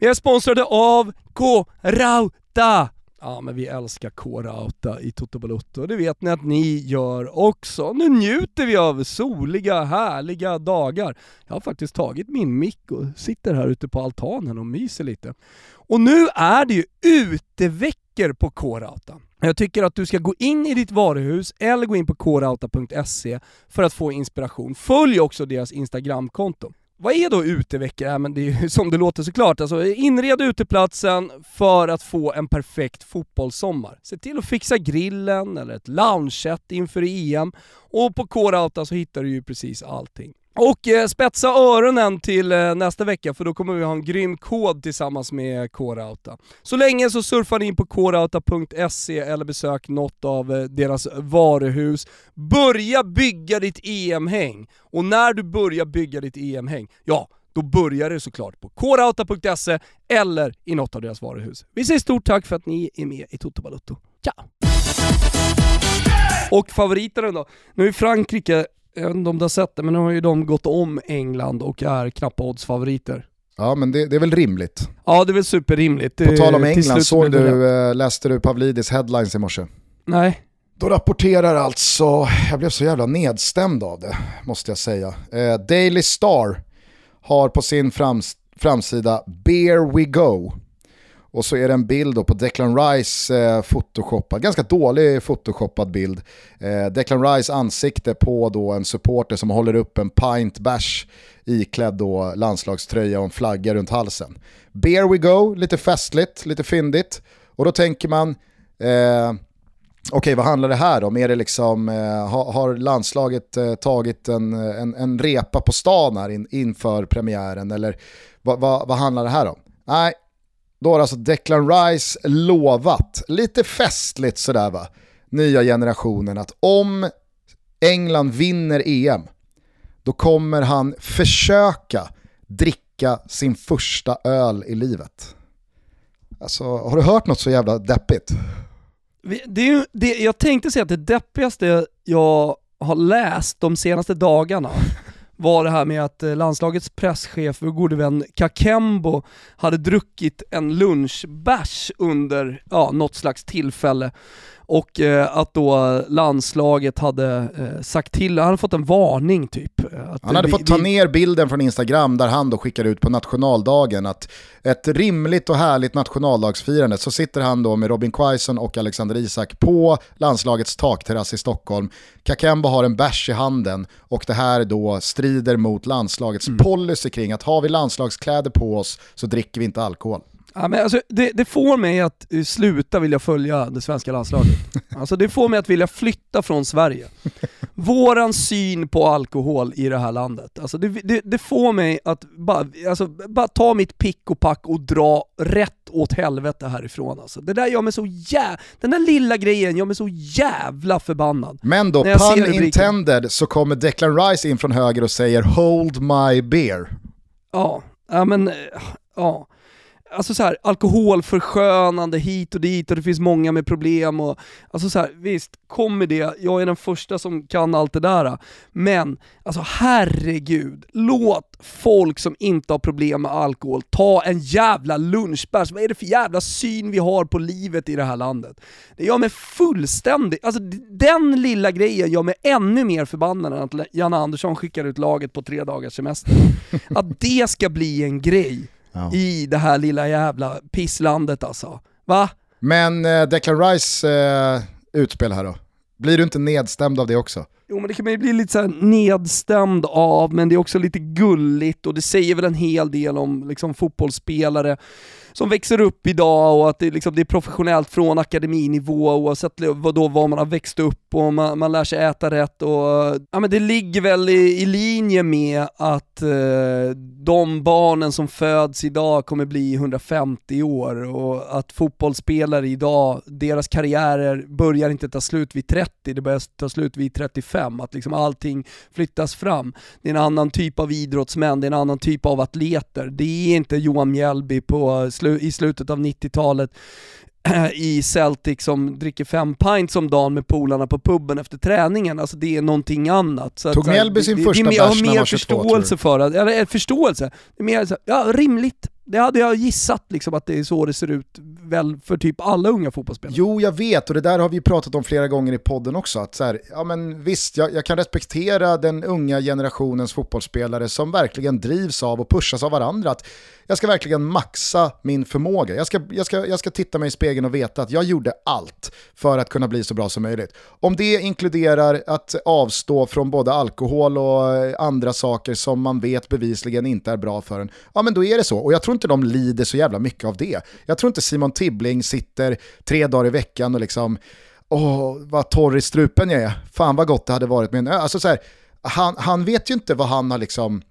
[SPEAKER 1] Jag är sponsrade av K-Rauta. Ja men vi älskar K-Rauta i Toto Balotto, det vet ni att ni gör också. Nu njuter vi av soliga, härliga dagar. Jag har faktiskt tagit min mick och sitter här ute på altanen och myser lite. Och nu är det ju uteveckor på K-Rauta. Jag tycker att du ska gå in i ditt varuhus eller gå in på krauta.se för att få inspiration. Följ också deras Instagramkonto. Vad är då uteveckor? Ja, men det är ju som det låter såklart. Alltså, inred uteplatsen för att få en perfekt fotbollssommar. Se till att fixa grillen eller ett loungeset inför EM och på Core så hittar du ju precis allting. Och eh, spetsa öronen till eh, nästa vecka för då kommer vi ha en grym kod tillsammans med K-Rauta. Så länge så surfar ni in på krauta.se eller besök något av eh, deras varuhus. Börja bygga ditt EM-häng! Och när du börjar bygga ditt EM-häng, ja, då börjar det såklart på krauta.se eller i något av deras varuhus. Vi säger stort tack för att ni är med i Toto Balutto. Ciao! Och favoriterna då? Nu är Frankrike jag vet inte om du har sett det, men nu har ju de gått om England och är knappa odds-favoriter.
[SPEAKER 4] Ja men det, det, är väl rimligt.
[SPEAKER 1] Ja det är väl superrimligt.
[SPEAKER 4] På tal om England, såg du, äh, läste du Pavlidis headlines i morse?
[SPEAKER 1] Nej.
[SPEAKER 4] Då rapporterar alltså, jag blev så jävla nedstämd av det, måste jag säga. Eh, Daily Star har på sin frams framsida “Beer We Go” Och så är det en bild på Declan Rice eh, photoshoppad, ganska dålig photoshoppad bild. Eh, Declan Rice ansikte på då en supporter som håller upp en pint bash iklädd då landslagströja och en flagga runt halsen. Beer we go, lite festligt, lite fyndigt. Och då tänker man, eh, okej okay, vad handlar det här om? Är det liksom, eh, har, har, landslaget eh, tagit en, en, en, repa på stan här in, inför premiären? Eller vad, vad, vad handlar det här om? Nej, då har alltså Declan Rice lovat, lite festligt sådär va, nya generationen att om England vinner EM, då kommer han försöka dricka sin första öl i livet. Alltså, har du hört något så jävla deppigt?
[SPEAKER 1] Det är ju, det, jag tänkte säga att det deppigaste jag har läst de senaste dagarna var det här med att eh, landslagets presschef, vår gode vän Kakembo, hade druckit en lunchbärs under ja, något slags tillfälle och eh, att då landslaget hade eh, sagt till, han hade fått en varning typ.
[SPEAKER 4] han hade vi, fått ta ner bilden från Instagram där han då skickar ut på nationaldagen att ett rimligt och härligt nationaldagsfirande så sitter han då med Robin Quaison och Alexander Isak på landslagets takterrass i Stockholm. Kakemba har en bärs i handen och det här då strider mot landslagets mm. policy kring att har vi landslagskläder på oss så dricker vi inte alkohol.
[SPEAKER 1] Ja, men alltså, det, det, får mig att sluta vilja följa det svenska landslaget. Alltså, det får mig att vilja flytta från Sverige. Våran syn på alkohol i det här landet, alltså, det, det, det får mig att bara, alltså, bara ta mitt pick och pack och dra rätt åt helvete härifrån. Alltså. Det där gör mig så jä... Den där lilla grejen gör mig så jävla förbannad.
[SPEAKER 4] Men då, pun intended, så kommer Declan Rice in från höger och säger “Hold my beer”.
[SPEAKER 1] Ja, ja men, ja alltså så här, alkoholförskönande hit och dit och det finns många med problem och alltså så här, visst, kommer det, jag är den första som kan allt det där, men alltså herregud, låt folk som inte har problem med alkohol ta en jävla lunchbärs. Vad är det för jävla syn vi har på livet i det här landet? Det gör mig fullständigt, alltså den lilla grejen gör mig ännu mer förbannad än att Janne Andersson skickar ut laget på tre dagars semester. Att det ska bli en grej ja. i det här lilla jävla pisslandet alltså. Va?
[SPEAKER 4] Men eh, Declan Rice eh, utspel här då? Blir du inte nedstämd av det också?
[SPEAKER 1] Jo men det kan man ju bli lite så nedstämd av, men det är också lite gulligt och det säger väl en hel del om liksom, fotbollsspelare som växer upp idag och att det, liksom, det är professionellt från akademinivå oavsett vad, då, vad man har växt upp och man, man lär sig äta rätt och ja, men det ligger väl i, i linje med att eh, de barnen som föds idag kommer bli 150 år och att fotbollsspelare idag, deras karriärer börjar inte ta slut vid 30, det börjar ta slut vid 35, att liksom allting flyttas fram. Det är en annan typ av idrottsmän, det är en annan typ av atleter. Det är inte Johan Mjällby på i slutet av 90-talet i Celtic som dricker fem pints om dagen med polarna på puben efter träningen. Alltså det är någonting annat. Så
[SPEAKER 4] Tog Mjällby sin det, första bärs när
[SPEAKER 1] han var 22 förståelse för det, eller förståelse. Det är mer så, ja rimligt. Det hade jag gissat liksom att det är så det ser ut väl för typ alla unga fotbollsspelare.
[SPEAKER 4] Jo, jag vet och det där har vi pratat om flera gånger i podden också. Att så här, ja, men visst, jag, jag kan respektera den unga generationens fotbollsspelare som verkligen drivs av och pushas av varandra. Att jag ska verkligen maxa min förmåga. Jag ska, jag, ska, jag ska titta mig i spegeln och veta att jag gjorde allt för att kunna bli så bra som möjligt. Om det inkluderar att avstå från både alkohol och eh, andra saker som man vet bevisligen inte är bra för en, ja men då är det så. Och jag tror inte de lider så jävla mycket av det. Jag tror inte Simon Tibbling sitter tre dagar i veckan och liksom, åh vad torr i strupen jag är, fan vad gott det hade varit med en. Alltså så här, han, han vet ju inte vad han har liksom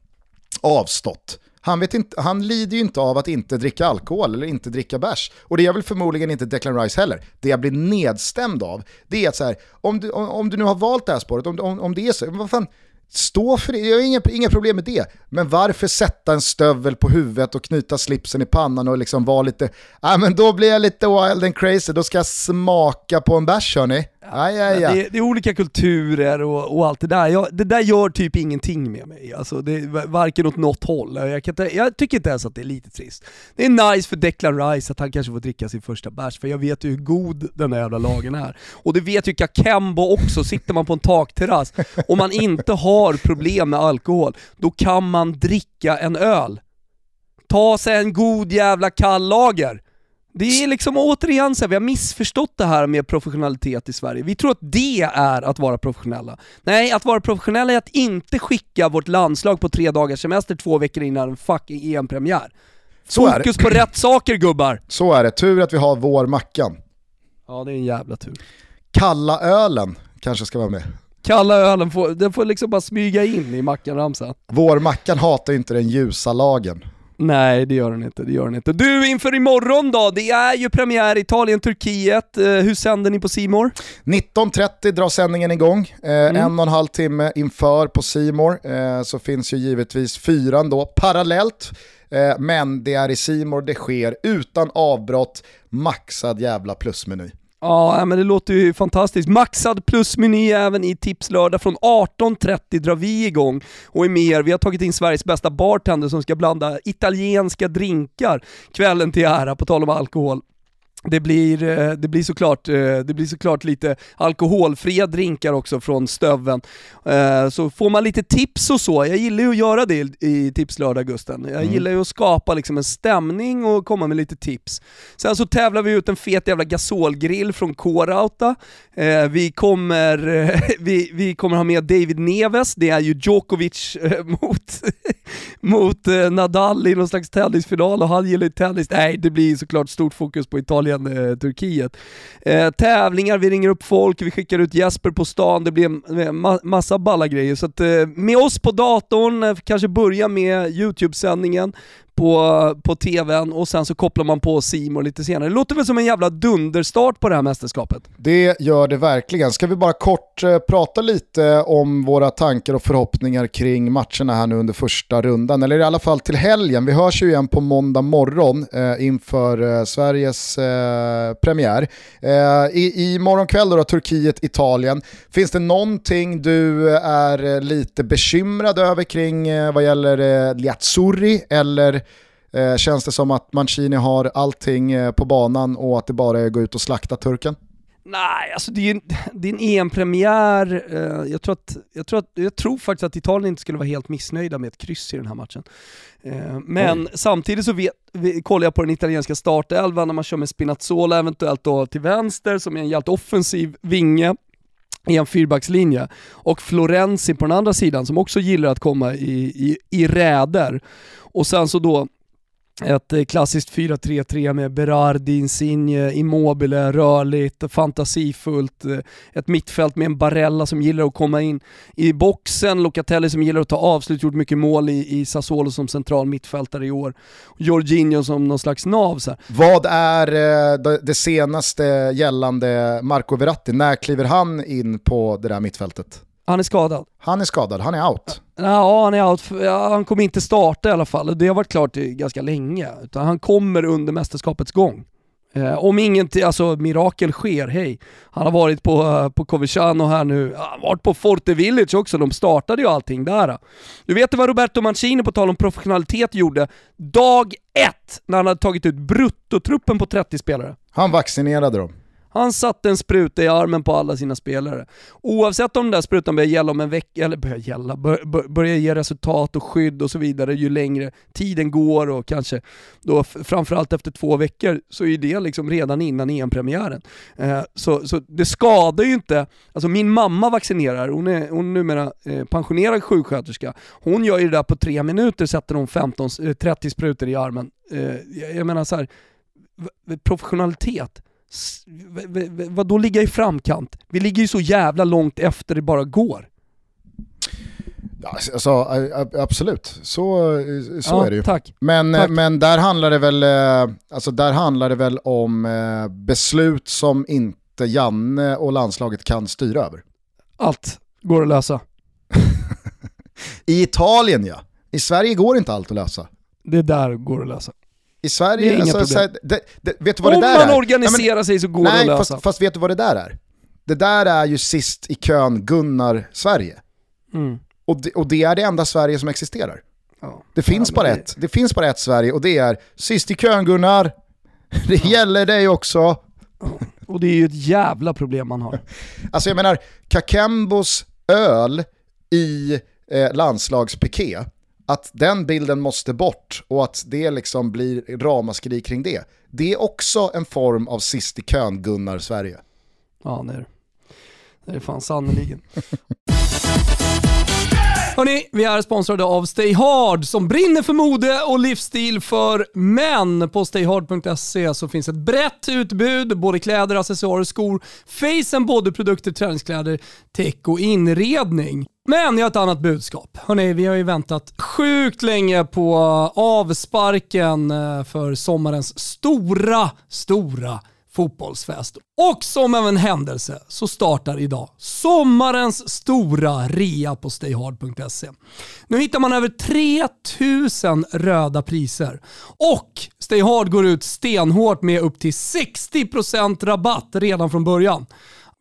[SPEAKER 4] avstått. Han, vet inte, han lider ju inte av att inte dricka alkohol eller inte dricka bärs. Och det gör väl förmodligen inte Declan Rice heller. Det jag blir nedstämd av, det är att så här, om du, om, om du nu har valt det här spåret, om, om, om det är så, vad fan, Stå för det, jag har inga, inga problem med det. Men varför sätta en stövel på huvudet och knyta slipsen i pannan och liksom vara lite, ja men då blir jag lite wild and crazy, då ska jag smaka på en bärs hörni. Aj, aj, aj.
[SPEAKER 1] Det, det, är olika kulturer och, och, allt det där. Jag, det där gör typ ingenting med mig. Alltså, det är varken åt något håll. Jag, inte, jag tycker inte ens att det är lite trist. Det är nice för Declan Rice att han kanske får dricka sin första bärs, för jag vet ju hur god den här jävla lagen är. Och det vet ju Kakembo också, sitter man på en takterrass, om man inte har problem med alkohol, då kan man dricka en öl. Ta sig en god jävla kall lager. Det är liksom återigen så här, vi har missförstått det här med professionalitet i Sverige. Vi tror att det är att vara professionella. Nej, att vara professionella är att inte skicka vårt landslag på tre dagars semester två veckor innan en fucking EM-premiär. Fokus på rätt saker gubbar!
[SPEAKER 4] Så är det, tur att vi har vår Mackan.
[SPEAKER 1] Ja det är en jävla tur.
[SPEAKER 4] Kalla ölen kanske ska vara med.
[SPEAKER 1] Kalla ölen, får, den får liksom bara smyga in i Mackan-ramsan.
[SPEAKER 4] Vår Mackan hatar inte den ljusa lagen.
[SPEAKER 1] Nej det gör den inte, det gör den inte. Du, inför imorgon då, det är ju premiär Italien-Turkiet. Eh, hur sänder ni på Simor?
[SPEAKER 4] 19.30 drar sändningen igång. Eh, mm. En och en halv timme inför på Simor eh, så finns ju givetvis fyran då parallellt. Eh, men det är i Simor det sker utan avbrott, maxad jävla plusmeny.
[SPEAKER 1] Ja, äh, men det låter ju fantastiskt. Maxad plusmeny även i Tipslördag. Från 18.30 drar vi igång och är med Vi har tagit in Sveriges bästa bartender som ska blanda italienska drinkar kvällen till ära, på tal om alkohol. Det blir, eh, det, blir såklart, eh, det blir såklart lite alkoholfria drinkar också från Stöven. Eh, så får man lite tips och så, jag gillar ju att göra det i Tipslördag Gusten. Jag mm. gillar ju att skapa liksom en stämning och komma med lite tips. Sen så tävlar vi ut en fet jävla gasolgrill från K-Rauta. Vi kommer, vi, vi kommer ha med David Neves, det är ju Djokovic mot, mot Nadal i någon slags tennisfinal och han gillar ju tennis. Nej, det blir såklart stort fokus på Italien Italien, eh, Turkiet. Eh, tävlingar, vi ringer upp folk, vi skickar ut Jesper på stan, det blir en ma massa balla grejer. Så att, eh, med oss på datorn, eh, kanske börja med YouTube-sändningen, på, på tvn och sen så kopplar man på Simon lite senare. Det låter väl som en jävla dunderstart på det här mästerskapet?
[SPEAKER 4] Det gör det verkligen. Ska vi bara kort eh, prata lite om våra tankar och förhoppningar kring matcherna här nu under första rundan, eller i alla fall till helgen. Vi hörs ju igen på måndag morgon eh, inför eh, Sveriges eh, premiär. Eh, i, I morgon kväll då, Turkiet-Italien. Finns det någonting du eh, är eh, lite bekymrad över kring eh, vad gäller eh, Liazzurri eller Eh, känns det som att Mancini har allting eh, på banan och att det bara är att gå ut och slakta turken?
[SPEAKER 1] Nej, alltså det är en, det är en EM-premiär. Eh, jag, tror att, jag, tror att, jag tror faktiskt att Italien inte skulle vara helt missnöjda med ett kryss i den här matchen. Eh, men Oj. samtidigt så vet, kollar jag på den italienska startelvan när man kör med Spinazzola eventuellt då till vänster som är en jävligt offensiv vinge i en fyrbackslinje. Och Florenzi på den andra sidan som också gillar att komma i, i, i räder. Och sen så då ett eh, klassiskt 4-3-3 med Berardi, Insigne, Immobile, rörligt, fantasifullt. Eh, ett mittfält med en Barella som gillar att komma in i boxen, Locatelli som gillar att ta avslut, gjort mycket mål i, i Sassuolo som central mittfältare i år. Jorginho som någon slags nav. Så här.
[SPEAKER 4] Vad är eh, det senaste gällande Marco Verratti? När kliver han in på det där mittfältet?
[SPEAKER 1] Han är skadad.
[SPEAKER 4] Han är skadad, han är out.
[SPEAKER 1] Ja, han är out. Han kommer inte starta i alla fall. Det har varit klart ganska länge. Utan han kommer under mästerskapets gång. Eh, om inget alltså, mirakel sker, hej. Han har varit på, uh, på Coverciano här nu, han har varit på Forte Village också, de startade ju allting där. Du vet vad Roberto Mancini, på tal om professionalitet, gjorde dag ett när han hade tagit ut bruttotruppen på 30 spelare?
[SPEAKER 4] Han vaccinerade dem.
[SPEAKER 1] Han satte en spruta i armen på alla sina spelare. Oavsett om den där sprutan börjar gälla om en vecka, eller börjar gälla, bör, bör, börjar ge resultat och skydd och så vidare ju längre tiden går och kanske då framförallt efter två veckor så är det liksom redan innan EM-premiären. Eh, så, så det skadar ju inte, alltså min mamma vaccinerar, hon är, hon är numera eh, pensionerad sjuksköterska, hon gör ju det där på tre minuter, sätter hon 15, 30 eh, sprutor i armen. Eh, jag menar så här, professionalitet vad då ligga i framkant? Vi ligger ju så jävla långt efter det bara går.
[SPEAKER 4] Ja, alltså, absolut, så, så
[SPEAKER 1] ja,
[SPEAKER 4] är det ju.
[SPEAKER 1] Tack.
[SPEAKER 4] Men,
[SPEAKER 1] tack.
[SPEAKER 4] men där, handlar det väl, eh, alltså där handlar det väl om eh, beslut som inte Janne och landslaget kan styra över.
[SPEAKER 1] Allt går att lösa.
[SPEAKER 4] I Italien ja, i Sverige går inte allt att lösa.
[SPEAKER 1] Det där går att lösa.
[SPEAKER 4] I Sverige,
[SPEAKER 1] det är
[SPEAKER 4] alltså, här, det, det, vet du vad
[SPEAKER 1] Om
[SPEAKER 4] det där
[SPEAKER 1] man
[SPEAKER 4] är?
[SPEAKER 1] organiserar men, sig så går nej, det att lösa.
[SPEAKER 4] Fast, fast vet du vad det där är? Det där är ju sist i kön Gunnar Sverige.
[SPEAKER 1] Mm.
[SPEAKER 4] Och, och det är det enda Sverige som existerar.
[SPEAKER 1] Ja.
[SPEAKER 4] Det, finns bara ett, det finns bara ett Sverige och det är sist i kön Gunnar. Det ja. gäller dig också.
[SPEAKER 1] Och det är ju ett jävla problem man har.
[SPEAKER 4] Alltså jag menar, Kakembos öl i eh, landslagspiké att den bilden måste bort och att det liksom blir ramaskri kring det. Det är också en form av sist i kön Gunnar Sverige.
[SPEAKER 1] Ja det är det. Det är fan sannerligen.
[SPEAKER 5] Hörni, vi är sponsrade av Stay Hard som brinner för mode och livsstil för män. På stayhard.se så finns ett brett utbud, både kläder, accessoarer, skor, face and body-produkter, träningskläder, tech och inredning. Men jag har ett annat budskap. Hörrni, vi har ju väntat sjukt länge på avsparken eh, för sommarens stora, stora fotbollsfest. Och som av en händelse så startar idag sommarens stora rea på stayhard.se. Nu hittar man över 3000 röda priser och Stayhard går ut stenhårt med upp till 60% rabatt redan från början.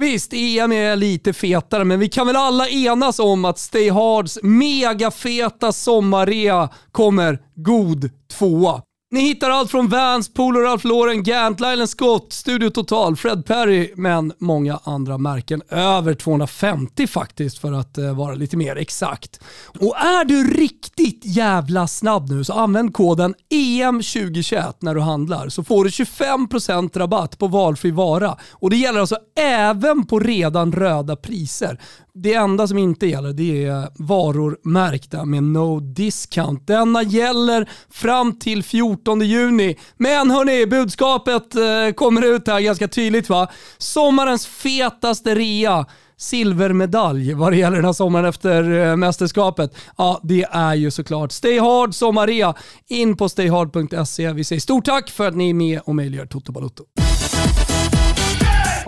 [SPEAKER 5] Visst, EM är lite fetare, men vi kan väl alla enas om att Stay Hards megafeta sommarrea kommer god tvåa. Ni hittar allt från Vans, Polo Ralph Lauren, Gant, Lylan Scott, Studio Total, Fred Perry, men många andra märken. Över 250 faktiskt för att eh, vara lite mer exakt. Och är du riktigt jävla snabb nu så använd koden EM2021 när du handlar så får du 25% rabatt på valfri vara. Och det gäller alltså även på redan röda priser. Det enda som inte gäller det är varor märkta med no discount. Denna gäller fram till 14 juni. Men hörni, budskapet eh, kommer ut här ganska tydligt va. Sommarens fetaste rea silvermedalj vad det gäller den här sommaren efter eh, mästerskapet. Ja, det är ju såklart Stay Hard Sommarrea. In på stayhard.se. Vi säger stort tack för att ni är med och möjliggör Toto Balotto.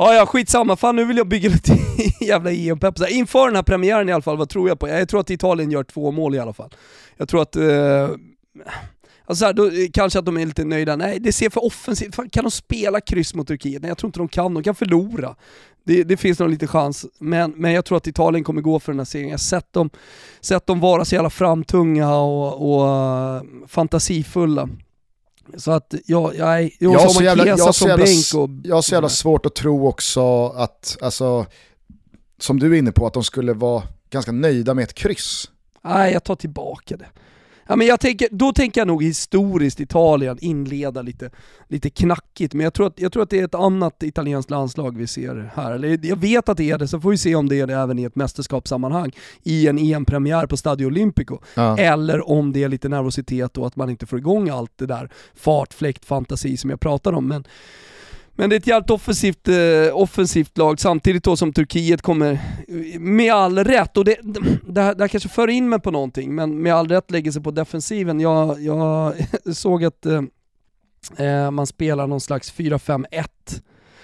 [SPEAKER 1] Ja, ja, skitsamma. Fan nu vill jag bygga lite jävla EM-pepp. Inför den här premiären i alla fall, vad tror jag på? Jag tror att Italien gör två mål i alla fall. Jag tror att... Eh, alltså här, då, eh, kanske att de är lite nöjda. Nej, det ser för offensivt Kan de spela kryss mot Turkiet? Nej, jag tror inte de kan. De kan förlora. Det, det, finns nog lite chans, men, men jag tror att Italien kommer gå för den här serien. Jag har sett dem, sett dem vara så jävla framtunga och, och uh, fantasifulla. Så att jag, jag, jag,
[SPEAKER 4] jag, så jävla, jag,
[SPEAKER 1] så jävla, och,
[SPEAKER 4] jag har så jävla svårt att tro också att, alltså, som du är inne på, att de skulle vara ganska nöjda med ett kryss.
[SPEAKER 1] Nej, jag tar tillbaka det. Ja, men jag tänker, då tänker jag nog historiskt Italien inleda lite, lite knackigt, men jag tror, att, jag tror att det är ett annat italienskt landslag vi ser här. Eller, jag vet att det är det, så får vi se om det är det även i ett mästerskapssammanhang i en EM-premiär på Stadio Olimpico. Ja. Eller om det är lite nervositet och att man inte får igång allt det där fart, fläkt, fantasi som jag pratar om. Men men det är ett jävligt offensivt, eh, offensivt lag samtidigt då som Turkiet kommer, med all rätt, och det, det, här, det här kanske för in mig på någonting, men med all rätt lägger sig på defensiven. Jag, jag såg att eh, eh, man spelar någon slags 4-5-1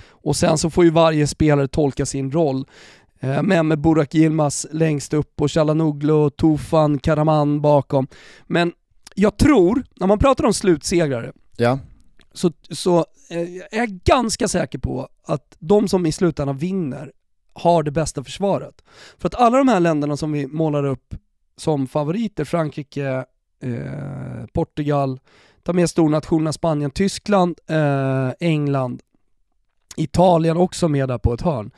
[SPEAKER 1] och sen så får ju varje spelare tolka sin roll. Eh, men med Burak Yilmaz längst upp och Chalanoglu, Tufan, Karaman bakom. Men jag tror, när man pratar om slutsegrare,
[SPEAKER 4] ja
[SPEAKER 1] så, så eh, är jag ganska säker på att de som i slutändan vinner har det bästa försvaret. För att alla de här länderna som vi målar upp som favoriter, Frankrike, eh, Portugal, ta med stornationerna Spanien, Tyskland, eh, England, Italien också med där på ett hörn.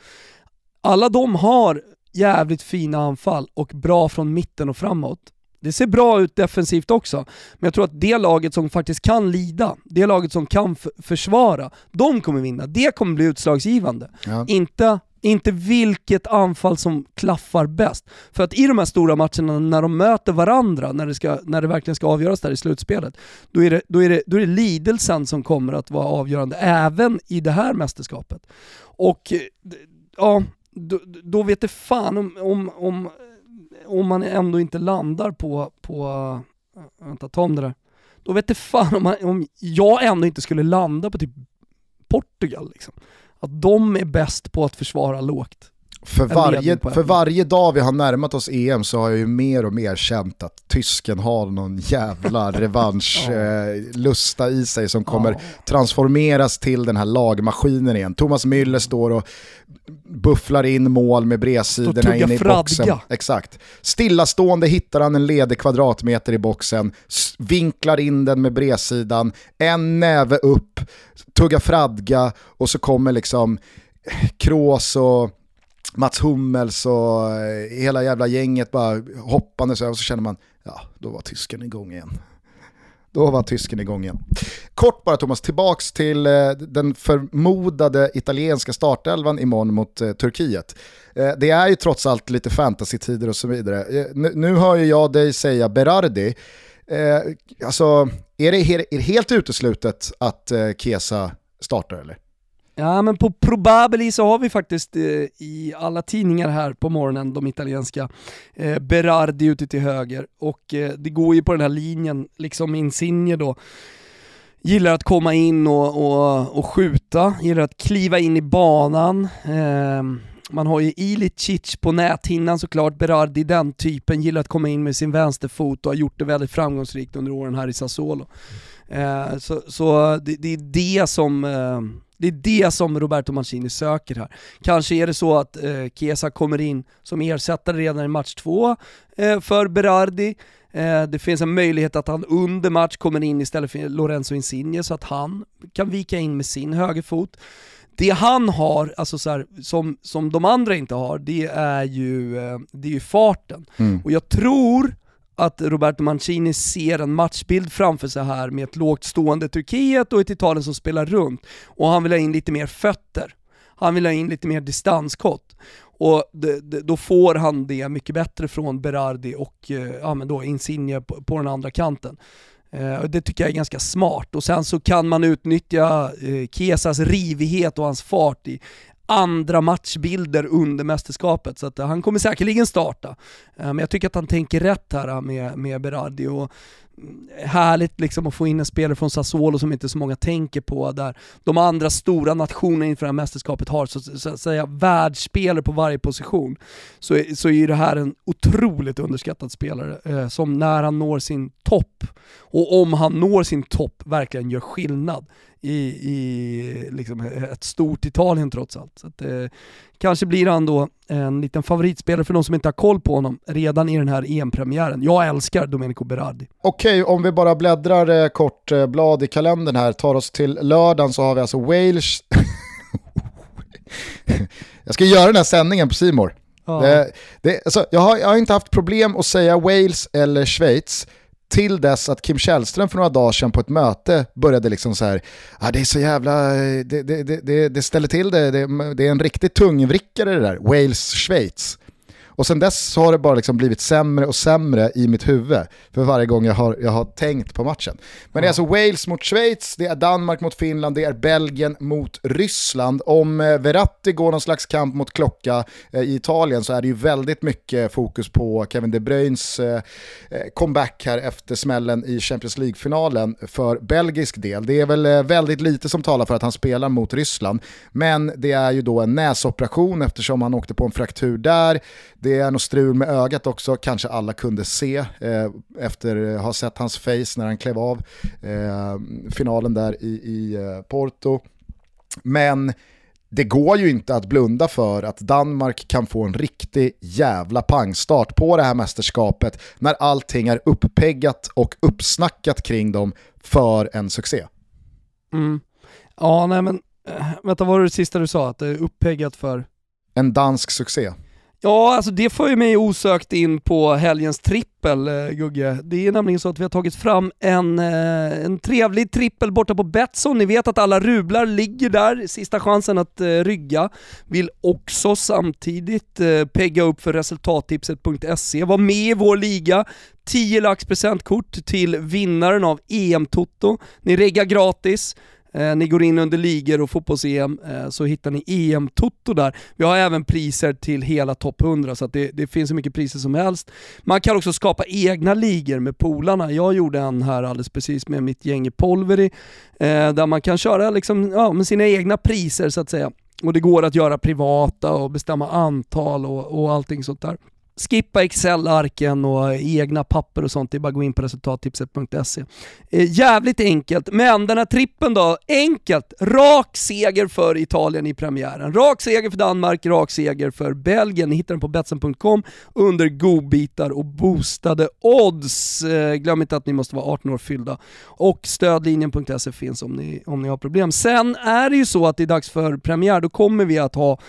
[SPEAKER 1] Alla de har jävligt fina anfall och bra från mitten och framåt. Det ser bra ut defensivt också, men jag tror att det laget som faktiskt kan lida, det laget som kan försvara, de kommer vinna. Det kommer bli utslagsgivande. Ja. Inte, inte vilket anfall som klaffar bäst. För att i de här stora matcherna, när de möter varandra, när det, ska, när det verkligen ska avgöras där i slutspelet, då är, det, då, är det, då är det lidelsen som kommer att vara avgörande, även i det här mästerskapet. Och ja, då, då vet det fan om, om, om om man ändå inte landar på, på vänta ta om det där. Då vet det fan om, man, om jag ändå inte skulle landa på typ Portugal liksom. Att de är bäst på att försvara lågt.
[SPEAKER 4] För varje, för varje dag vi har närmat oss EM så har jag ju mer och mer känt att tysken har någon jävla revanschlusta eh, i sig som kommer transformeras till den här lagmaskinen igen. Thomas Müller står och bufflar in mål med bredsidorna in i boxen. Exakt. Stillastående hittar han en ledig kvadratmeter i boxen, vinklar in den med bredsidan, en näve upp, tugga fradga och så kommer liksom Kroos och Mats Hummels och eh, hela jävla gänget bara hoppandes över och så känner man, ja då var tysken igång igen. Då var tysken igång igen. Kort bara Thomas, tillbaks till eh, den förmodade italienska startelvan imorgon mot eh, Turkiet. Eh, det är ju trots allt lite fantasy-tider och så vidare. Eh, nu, nu hör ju jag dig säga Berardi. Eh, alltså, är det, är det helt uteslutet att eh, Kesa startar eller?
[SPEAKER 1] Ja men på Probabili så har vi faktiskt eh, i alla tidningar här på morgonen, de italienska, eh, Berardi ute till höger och eh, det går ju på den här linjen, liksom Insigne då, gillar att komma in och, och, och skjuta, gillar att kliva in i banan. Eh, man har ju Ilicic på näthinnan såklart, Berardi den typen, gillar att komma in med sin vänsterfot och har gjort det väldigt framgångsrikt under åren här i Sassuolo. Eh, så så det, det, är det som eh, det är det som Roberto Mancini söker här. Kanske är det så att eh, Chiesa kommer in som ersättare redan i match två eh, för Berardi. Eh, det finns en möjlighet att han under match kommer in istället för Lorenzo Insigne så att han kan vika in med sin högerfot. Det han har, alltså så här, som, som de andra inte har, det är ju, eh, det är ju farten. Mm. Och jag tror att Roberto Mancini ser en matchbild framför sig här med ett lågt stående Turkiet och ett Italien som spelar runt. Och han vill ha in lite mer fötter. Han vill ha in lite mer distanskott. Och det, det, då får han det mycket bättre från Berardi och eh, ja, men då Insigne på, på den andra kanten. Eh, det tycker jag är ganska smart. Och sen så kan man utnyttja eh, Kesas rivighet och hans fart i andra matchbilder under mästerskapet. Så att, eh, han kommer säkerligen starta. Eh, men jag tycker att han tänker rätt här eh, med, med Berardi. Och mm, härligt liksom att få in en spelare från Sassuolo som inte så många tänker på, där de andra stora nationerna inför det här mästerskapet har så, så att säga världsspelare på varje position, så, så är det här en otroligt underskattad spelare eh, som när han når sin topp, och om han når sin topp, verkligen gör skillnad i, i liksom ett stort Italien trots allt. Så att, eh, kanske blir han då en liten favoritspelare för de som inte har koll på honom redan i den här EM-premiären. Jag älskar Domenico Berardi.
[SPEAKER 4] Okej, om vi bara bläddrar eh, kort eh, blad i kalendern här, tar oss till lördagen så har vi alltså Wales... jag ska göra den här sändningen på Simor. Ja. Det, det, alltså, jag, har, jag har inte haft problem att säga Wales eller Schweiz, till dess att Kim Källström för några dagar sedan på ett möte började liksom så här, ah, det är så jävla, det, det, det, det ställer till det, det, det är en riktigt tungvrickare det där, Wales-Schweiz. Och sen dess har det bara liksom blivit sämre och sämre i mitt huvud för varje gång jag har, jag har tänkt på matchen. Men det är alltså Wales mot Schweiz, det är Danmark mot Finland, det är Belgien mot Ryssland. Om eh, Verratti går någon slags kamp mot klocka eh, i Italien så är det ju väldigt mycket fokus på Kevin De Bruynes eh, comeback här efter smällen i Champions League-finalen för belgisk del. Det är väl väldigt lite som talar för att han spelar mot Ryssland, men det är ju då en näsoperation eftersom han åkte på en fraktur där. Det det är något strul med ögat också, kanske alla kunde se eh, efter att ha sett hans face när han klev av eh, finalen där i, i eh, Porto. Men det går ju inte att blunda för att Danmark kan få en riktig jävla pangstart på det här mästerskapet när allting är uppeggat och uppsnackat kring dem för en succé.
[SPEAKER 1] Mm. Ja, nej men, äh, vänta vad var det sista du sa? Att det är uppeggat för?
[SPEAKER 4] En dansk succé.
[SPEAKER 1] Ja, alltså det får ju mig osökt in på helgens trippel, eh, Gugge. Det är nämligen så att vi har tagit fram en, eh, en trevlig trippel borta på Betsson. Ni vet att alla rublar ligger där, sista chansen att eh, rygga. Vill också samtidigt pegga upp för resultattipset.se. Var med i vår liga, 10 lax presentkort till vinnaren av EM-toto. Ni reggar gratis. Eh, ni går in under ligor och fotbolls-EM eh, så hittar ni EM-toto där. Vi har även priser till hela topp 100 så det, det, finns så mycket priser som helst. Man kan också skapa egna ligor med polarna. Jag gjorde en här alldeles precis med mitt gäng i Polveri eh, där man kan köra liksom, ja, med sina egna priser så att säga. Och det går att göra privata och bestämma antal och, och allting sånt där skippa Excel-arken och egna papper och sånt, det är bara att gå in på resultattipset.se. Eh, jävligt enkelt, men den här trippen då, enkelt. Rak seger för Italien i premiären. Rak seger för Danmark, rak seger för Belgien. Ni hittar den på betsen.com under godbitar och boostade odds. Eh, glöm inte att ni måste vara 18 år fyllda. Och stödlinjen.se finns om ni, om ni har problem. Sen är det ju så att det är dags för premiär, då kommer vi att ha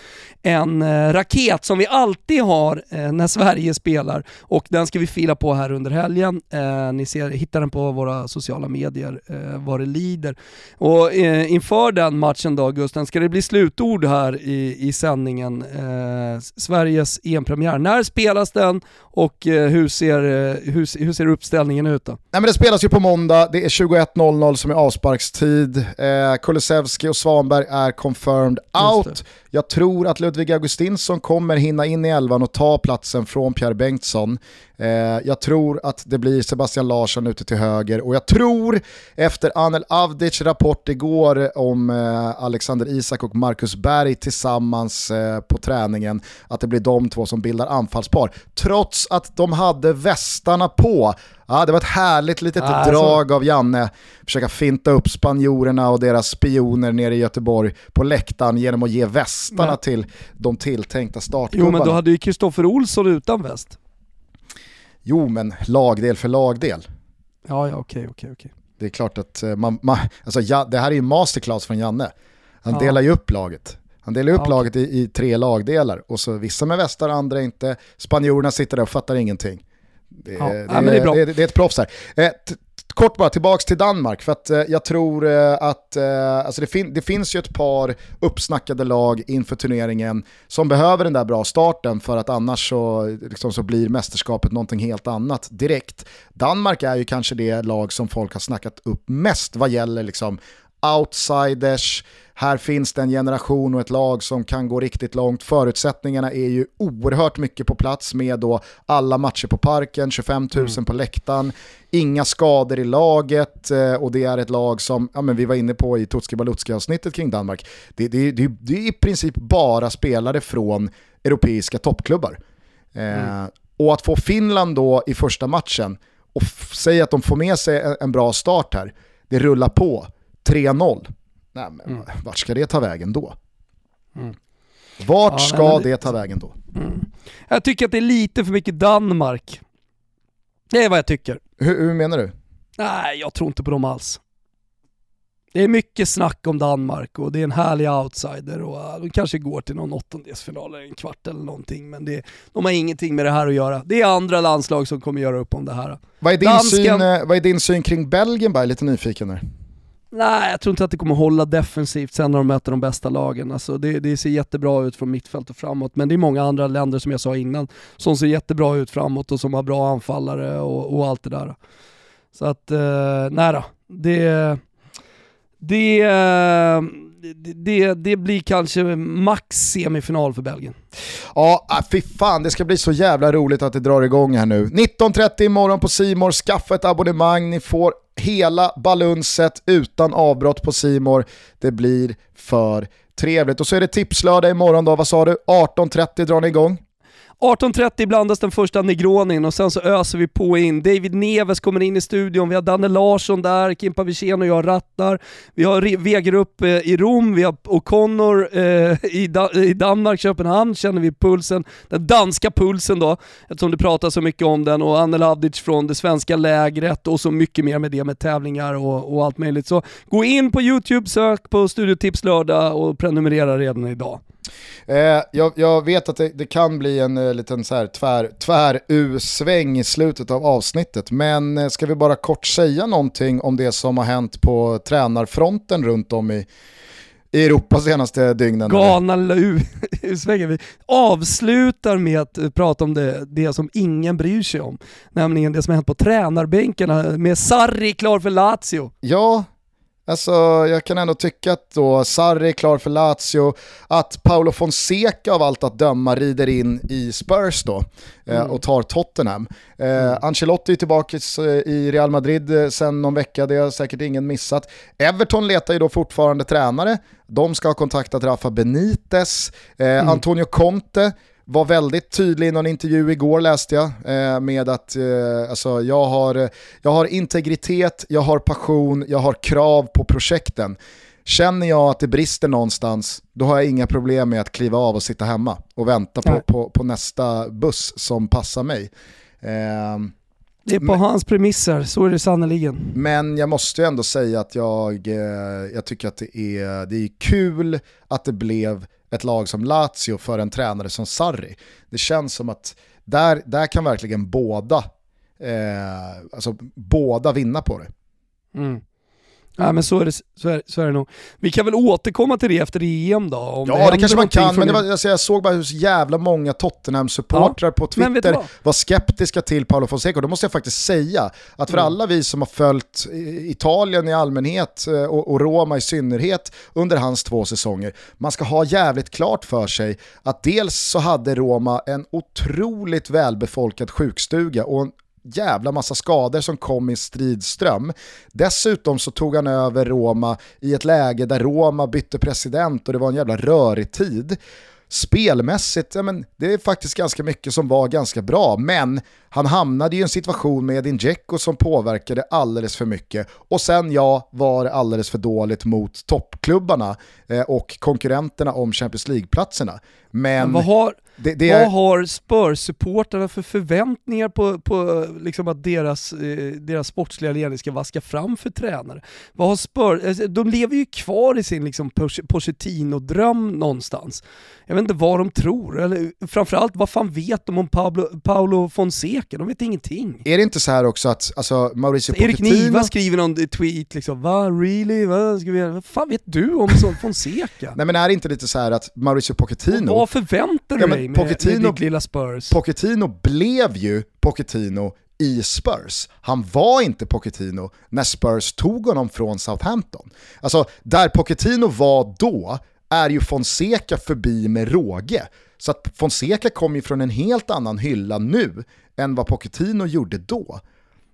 [SPEAKER 1] en eh, raket som vi alltid har eh, när Sverige spelar och den ska vi fila på här under helgen. Eh, ni ser, hittar den på våra sociala medier eh, vad det lider. Och eh, inför den matchen då Gusten, ska det bli slutord här i, i sändningen? Eh, Sveriges EM-premiär. När spelas den och eh, hur, ser, eh, hur, hur ser uppställningen ut då? Nej,
[SPEAKER 4] men det spelas ju på måndag, det är 21.00 som är avsparkstid. Eh, Kulusevski och Svanberg är confirmed out. Jag tror att Ludvig Augustinsson kommer hinna in i elvan och ta platsen från Pierre Bengtsson. Eh, jag tror att det blir Sebastian Larsson ute till höger och jag tror efter Anel Avdic rapport igår om eh, Alexander Isak och Marcus Berg tillsammans eh, på träningen att det blir de två som bildar anfallspar. Trots att de hade västarna på Ja, det var ett härligt litet ah, drag av Janne. Försöka finta upp spanjorerna och deras spioner nere i Göteborg på läktaren genom att ge västarna men... till de tilltänkta startgubbarna.
[SPEAKER 1] Jo men då hade ju Kristoffer Olsson utan väst.
[SPEAKER 4] Jo men lagdel för lagdel.
[SPEAKER 1] Ja, ja okej, okej, okej.
[SPEAKER 4] Det är klart att eh, man, man alltså, ja, det här är ju masterclass från Janne. Han ja. delar ju upp laget. Han delar upp ja, laget i, i, tre lagdelar och så vissa med västar, andra inte. Spanjorerna sitter där och fattar ingenting. Det, ja, det, ja, det, är, det, det, är ett proffs här. Eh, kort bara, tillbaks till Danmark, för att eh, jag tror eh, att eh, alltså det, fin det, finns ju ett par uppsnackade lag inför turneringen som behöver den där bra starten för att annars så, liksom, så blir mästerskapet någonting helt annat direkt. Danmark är ju kanske det lag som folk har snackat upp mest vad gäller liksom, outsiders, här finns det en generation och ett lag som kan gå riktigt långt. Förutsättningarna är ju oerhört mycket på plats med då alla matcher på parken, 25 000 mm. på läktaren, inga skador i laget eh, och det är ett lag som, ja, men vi var inne på i Tutski Balutski avsnittet kring Danmark, det, det, det, det är i princip bara spelare från europeiska toppklubbar. Eh, mm. och att få Finland då i första matchen och säga att de får med sig en, en bra start här, det rullar på. 3-0. Nej, men mm. vart ska det ta vägen då? Mm. Vart ja, ska det, det ta vägen då? Mm.
[SPEAKER 1] Jag tycker att det är lite för mycket Danmark. Det är vad jag tycker.
[SPEAKER 4] Hur, hur menar du?
[SPEAKER 1] Nej, jag tror inte på dem alls. Det är mycket snack om Danmark och det är en härlig outsider och de kanske går till någon åttondelsfinal eller en kvart eller någonting men det, de har ingenting med det här att göra. Det är andra landslag som kommer göra upp om det här.
[SPEAKER 4] Vad är din, Dansken... syn, eh, vad är din syn kring Belgien bara? Lite nyfiken nu.
[SPEAKER 1] Nej, jag tror inte att det kommer hålla defensivt sen när de möter de bästa lagen. Alltså det, det, ser jättebra ut från mittfält och framåt, men det är många andra länder som jag sa innan som ser jättebra ut framåt och som har bra anfallare och, och allt det där. Så att, eh, nej då. Det, det, eh, det, det blir kanske max semifinal för Belgien.
[SPEAKER 4] Ja, ah, fy fan, det ska bli så jävla roligt att det drar igång här nu. 19.30 imorgon på Simor. skaffa ett abonnemang, ni får hela balunset utan avbrott på Simor. Det blir för trevligt. Och så är det tipslördag imorgon då, vad sa du? 18.30 drar ni igång?
[SPEAKER 1] 18.30 blandas den första Negronin och sen så öser vi på in. David Neves kommer in i studion, vi har Danne Larsson där, Kimpa Wirsén och jag rattar. Vi har Wegerup eh, i Rom, vi har O'Connor eh, i, i Danmark, Köpenhamn känner vi pulsen, den danska pulsen då, eftersom det pratas så mycket om den och Anne Lavdic från det svenska lägret och så mycket mer med det med tävlingar och, och allt möjligt. Så gå in på YouTube, sök på Studio Tips lördag och prenumerera redan idag.
[SPEAKER 4] Eh, jag, jag, vet att det, det kan bli en eh, liten så här tvär, tvär-U-sväng i slutet av avsnittet, men eh, ska vi bara kort säga någonting om det som har hänt på tränarfronten runt om i, i Europa senaste dygnen?
[SPEAKER 1] Galna U-svängen. Vi avslutar med att prata om det, det som ingen bryr sig om, nämligen det som har hänt på tränarbänkarna med Sarri klar för Lazio.
[SPEAKER 4] Ja, Alltså jag kan ändå tycka att då Sarri är klar för Lazio, att Paolo Fonseca av allt att döma rider in i Spurs då eh, mm. och tar Tottenham. Eh, mm. Ancelotti är tillbaka i Real Madrid eh, sen någon vecka, det har säkert ingen missat. Everton letar ju då fortfarande tränare, de ska ha kontaktat Rafa Benitez, eh, mm. Antonio Conte var väldigt tydlig i någon intervju igår läste jag eh, med att eh, alltså, jag, har, jag har integritet, jag har passion, jag har krav på projekten. Känner jag att det brister någonstans, då har jag inga problem med att kliva av och sitta hemma och vänta på, på, på, nästa buss som passar mig. Eh,
[SPEAKER 1] det är på men, hans premisser, så är det sannerligen.
[SPEAKER 4] Men jag måste ju ändå säga att jag, eh, jag tycker att det är, det är kul att det blev ett lag som Lazio för en tränare som Sarri. Det känns som att där, där kan verkligen båda, eh, alltså båda vinna på det.
[SPEAKER 1] Mm. Ja men så är, det, så, är, så är det nog. Vi kan väl återkomma till det efter EM då?
[SPEAKER 4] Om ja det, det kanske man kan, men var, alltså, jag såg bara hur jävla många Tottenham-supportrar ja. på Twitter var skeptiska till Paolo Fonseca. Och då måste jag faktiskt säga att för mm. alla vi som har följt Italien i allmänhet eh, och, och Roma i synnerhet under hans två säsonger, man ska ha jävligt klart för sig att dels så hade Roma en otroligt välbefolkad sjukstuga och en jävla massa skador som kom i stridström. Dessutom så tog han över Roma i ett läge där Roma bytte president och det var en jävla rörig tid. Spelmässigt, ja, men det är faktiskt ganska mycket som var ganska bra, men han hamnade i en situation med Edin Dzeko som påverkade alldeles för mycket. Och sen ja, var det alldeles för dåligt mot toppklubbarna eh, och konkurrenterna om Champions League-platserna. Men,
[SPEAKER 1] men vad har, det, det är... vad har Spurs-supportrarna för förväntningar på, på liksom att deras, eh, deras sportsliga ledning ska vaska fram för tränare? Vad har Spurs, alltså, de lever ju kvar i sin liksom Pochettino-dröm någonstans. Jag vet inte vad de tror, eller framförallt vad fan vet de om Pablo, Paolo Fonseca? De vet ingenting.
[SPEAKER 4] Är det inte så här också att alltså, Mauricio Pochettino...
[SPEAKER 1] Erik Niva skriver någon tweet liksom, va really? Va? Ska vi... Vad fan vet du om Fonseca?
[SPEAKER 4] Nej men är det inte lite så här att Mauricio Pochettino...
[SPEAKER 1] Och vad förväntar du ja, dig med, Pochettino, med ditt lilla Spurs?
[SPEAKER 4] Pochettino blev ju Pochettino i Spurs. Han var inte Pochettino när Spurs tog honom från Southampton. Alltså, där Pochettino var då är ju Fonseca förbi med råge. Så att Fonseca kommer ju från en helt annan hylla nu än vad Pochettino gjorde då.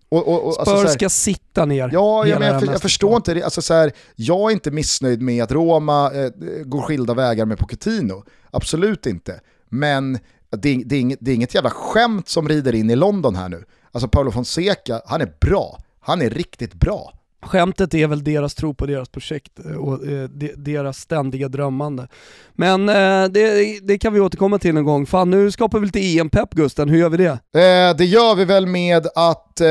[SPEAKER 1] Och, och, och, Spurs alltså, ska sitta ner.
[SPEAKER 4] Ja, ja men jag, jag förstår inte det. Alltså, så här, jag är inte missnöjd med att Roma eh, går skilda vägar med Pochettino. Absolut inte. Men det, det, är inget, det är inget jävla skämt som rider in i London här nu. Alltså Paolo Fonseca, han är bra. Han är riktigt bra.
[SPEAKER 1] Skämtet är väl deras tro på deras projekt eh, och eh, deras ständiga drömmande. Men eh, det, det, kan vi återkomma till en gång. Fan nu skapar vi lite EM-pepp Gusten, hur gör vi det?
[SPEAKER 4] Det gör vi väl med att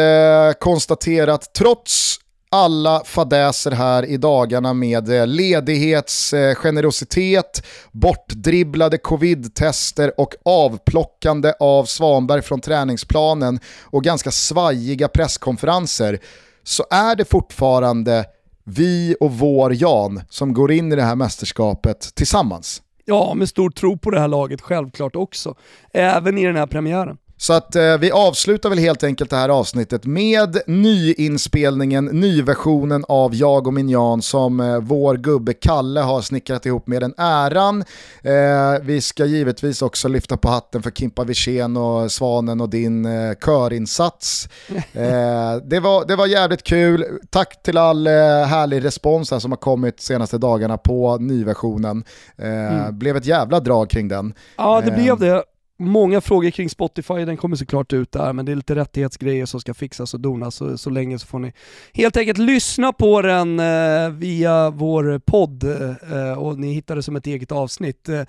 [SPEAKER 4] konstatera att trots alla fadäser här i dagarna med eh, ledighetsgenerositet, eh, bortdribblade covid-tester och avplockande av Svanberg från träningsplanen och ganska svajiga presskonferenser så är det fortfarande vi och vår Jan som går in i det här mästerskapet tillsammans.
[SPEAKER 1] Ja, med stor tro på det här laget självklart också. Även i den här premiären.
[SPEAKER 4] Så att eh, vi avslutar väl helt enkelt det här avsnittet med nyinspelningen, nyversionen av Jag och min Jan som eh, vår gubbe Kalle har snickrat ihop med den äran. Eh, vi ska givetvis också lyfta på hatten för Kimpa Wirsén och Svanen och din eh, körinsats. Eh, det, var, det var jävligt kul. Tack till all eh, härlig respons som har kommit senaste dagarna på nyversionen. Eh, mm. Blev ett jävla drag kring den.
[SPEAKER 1] Ja, det blev det. Många frågor kring Spotify, den kommer såklart ut där, men det är lite rättighetsgrejer som ska fixas och donas, så, så länge så får ni helt enkelt lyssna på den eh, via vår podd eh, och ni hittar det som ett eget avsnitt. Eh,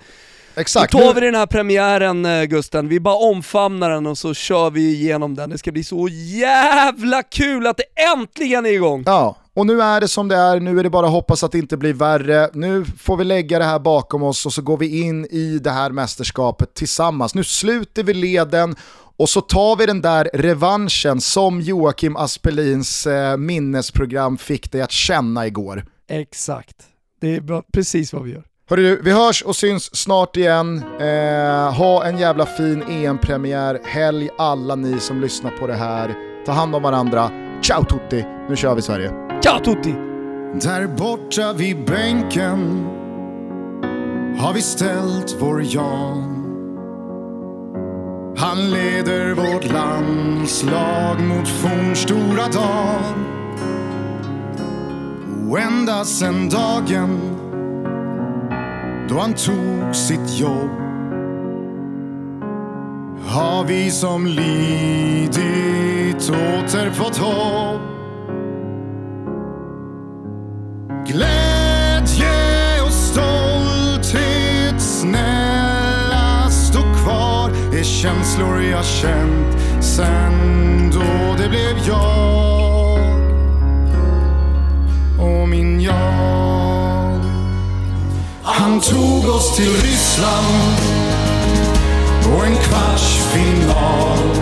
[SPEAKER 4] Exakt.
[SPEAKER 1] Då tar vi den här premiären eh, Gusten, vi bara omfamnar den och så kör vi igenom den. Det ska bli så jävla kul att det äntligen är igång!
[SPEAKER 4] Ja, och nu är det som det är, nu är det bara att hoppas att det inte blir värre. Nu får vi lägga det här bakom oss och så går vi in i det här mästerskapet tillsammans. Nu sluter vi leden och så tar vi den där revanschen som Joakim Aspelins eh, minnesprogram fick dig att känna igår.
[SPEAKER 1] Exakt, det är precis vad vi gör.
[SPEAKER 4] Hörru vi hörs och syns snart igen. Eh, ha en jävla fin EM-premiär, helg alla ni som lyssnar på det här. Ta hand om varandra. Ciao tutti, nu kör vi Sverige.
[SPEAKER 1] Ciao tutti!
[SPEAKER 4] Där borta vid bänken har vi ställt vår Jan. Han leder vårt landslag mot fornstora dar. Och ända sen dagen då han tog sitt jobb har vi som lidit åter fått hopp. Glädje och stolthet, snälla stå kvar är känslor jag känt sen då det blev jag och min jag. Han tog oss till Ryssland och en kvartsfinal.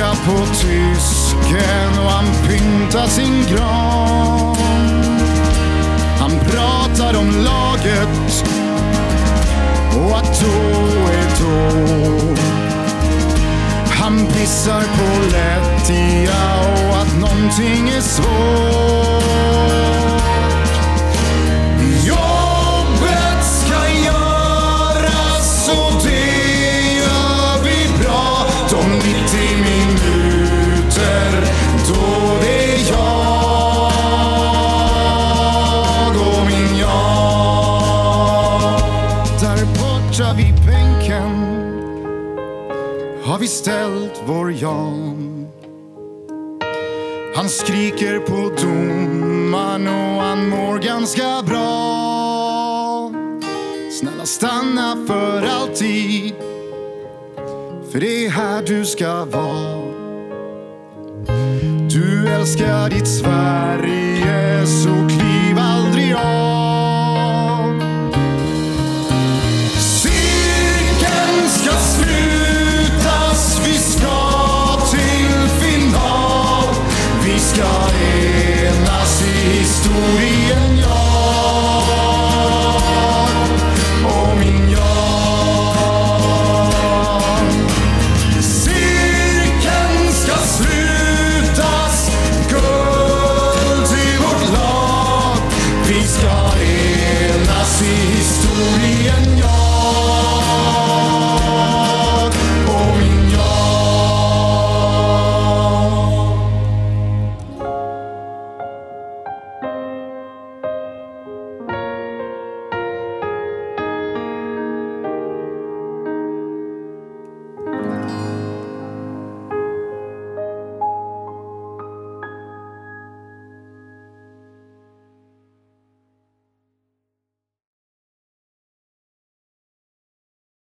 [SPEAKER 4] Han på tysken och han pyntar sin gran. Han pratar om laget och att då är då. Han pissar på lättja och att någonting är svårt. Har vi ställt vår Jan. Han skriker på domaren och han mår ganska bra. Snälla stanna för alltid. För det är här du ska vara. Du älskar ditt Sverige såklart por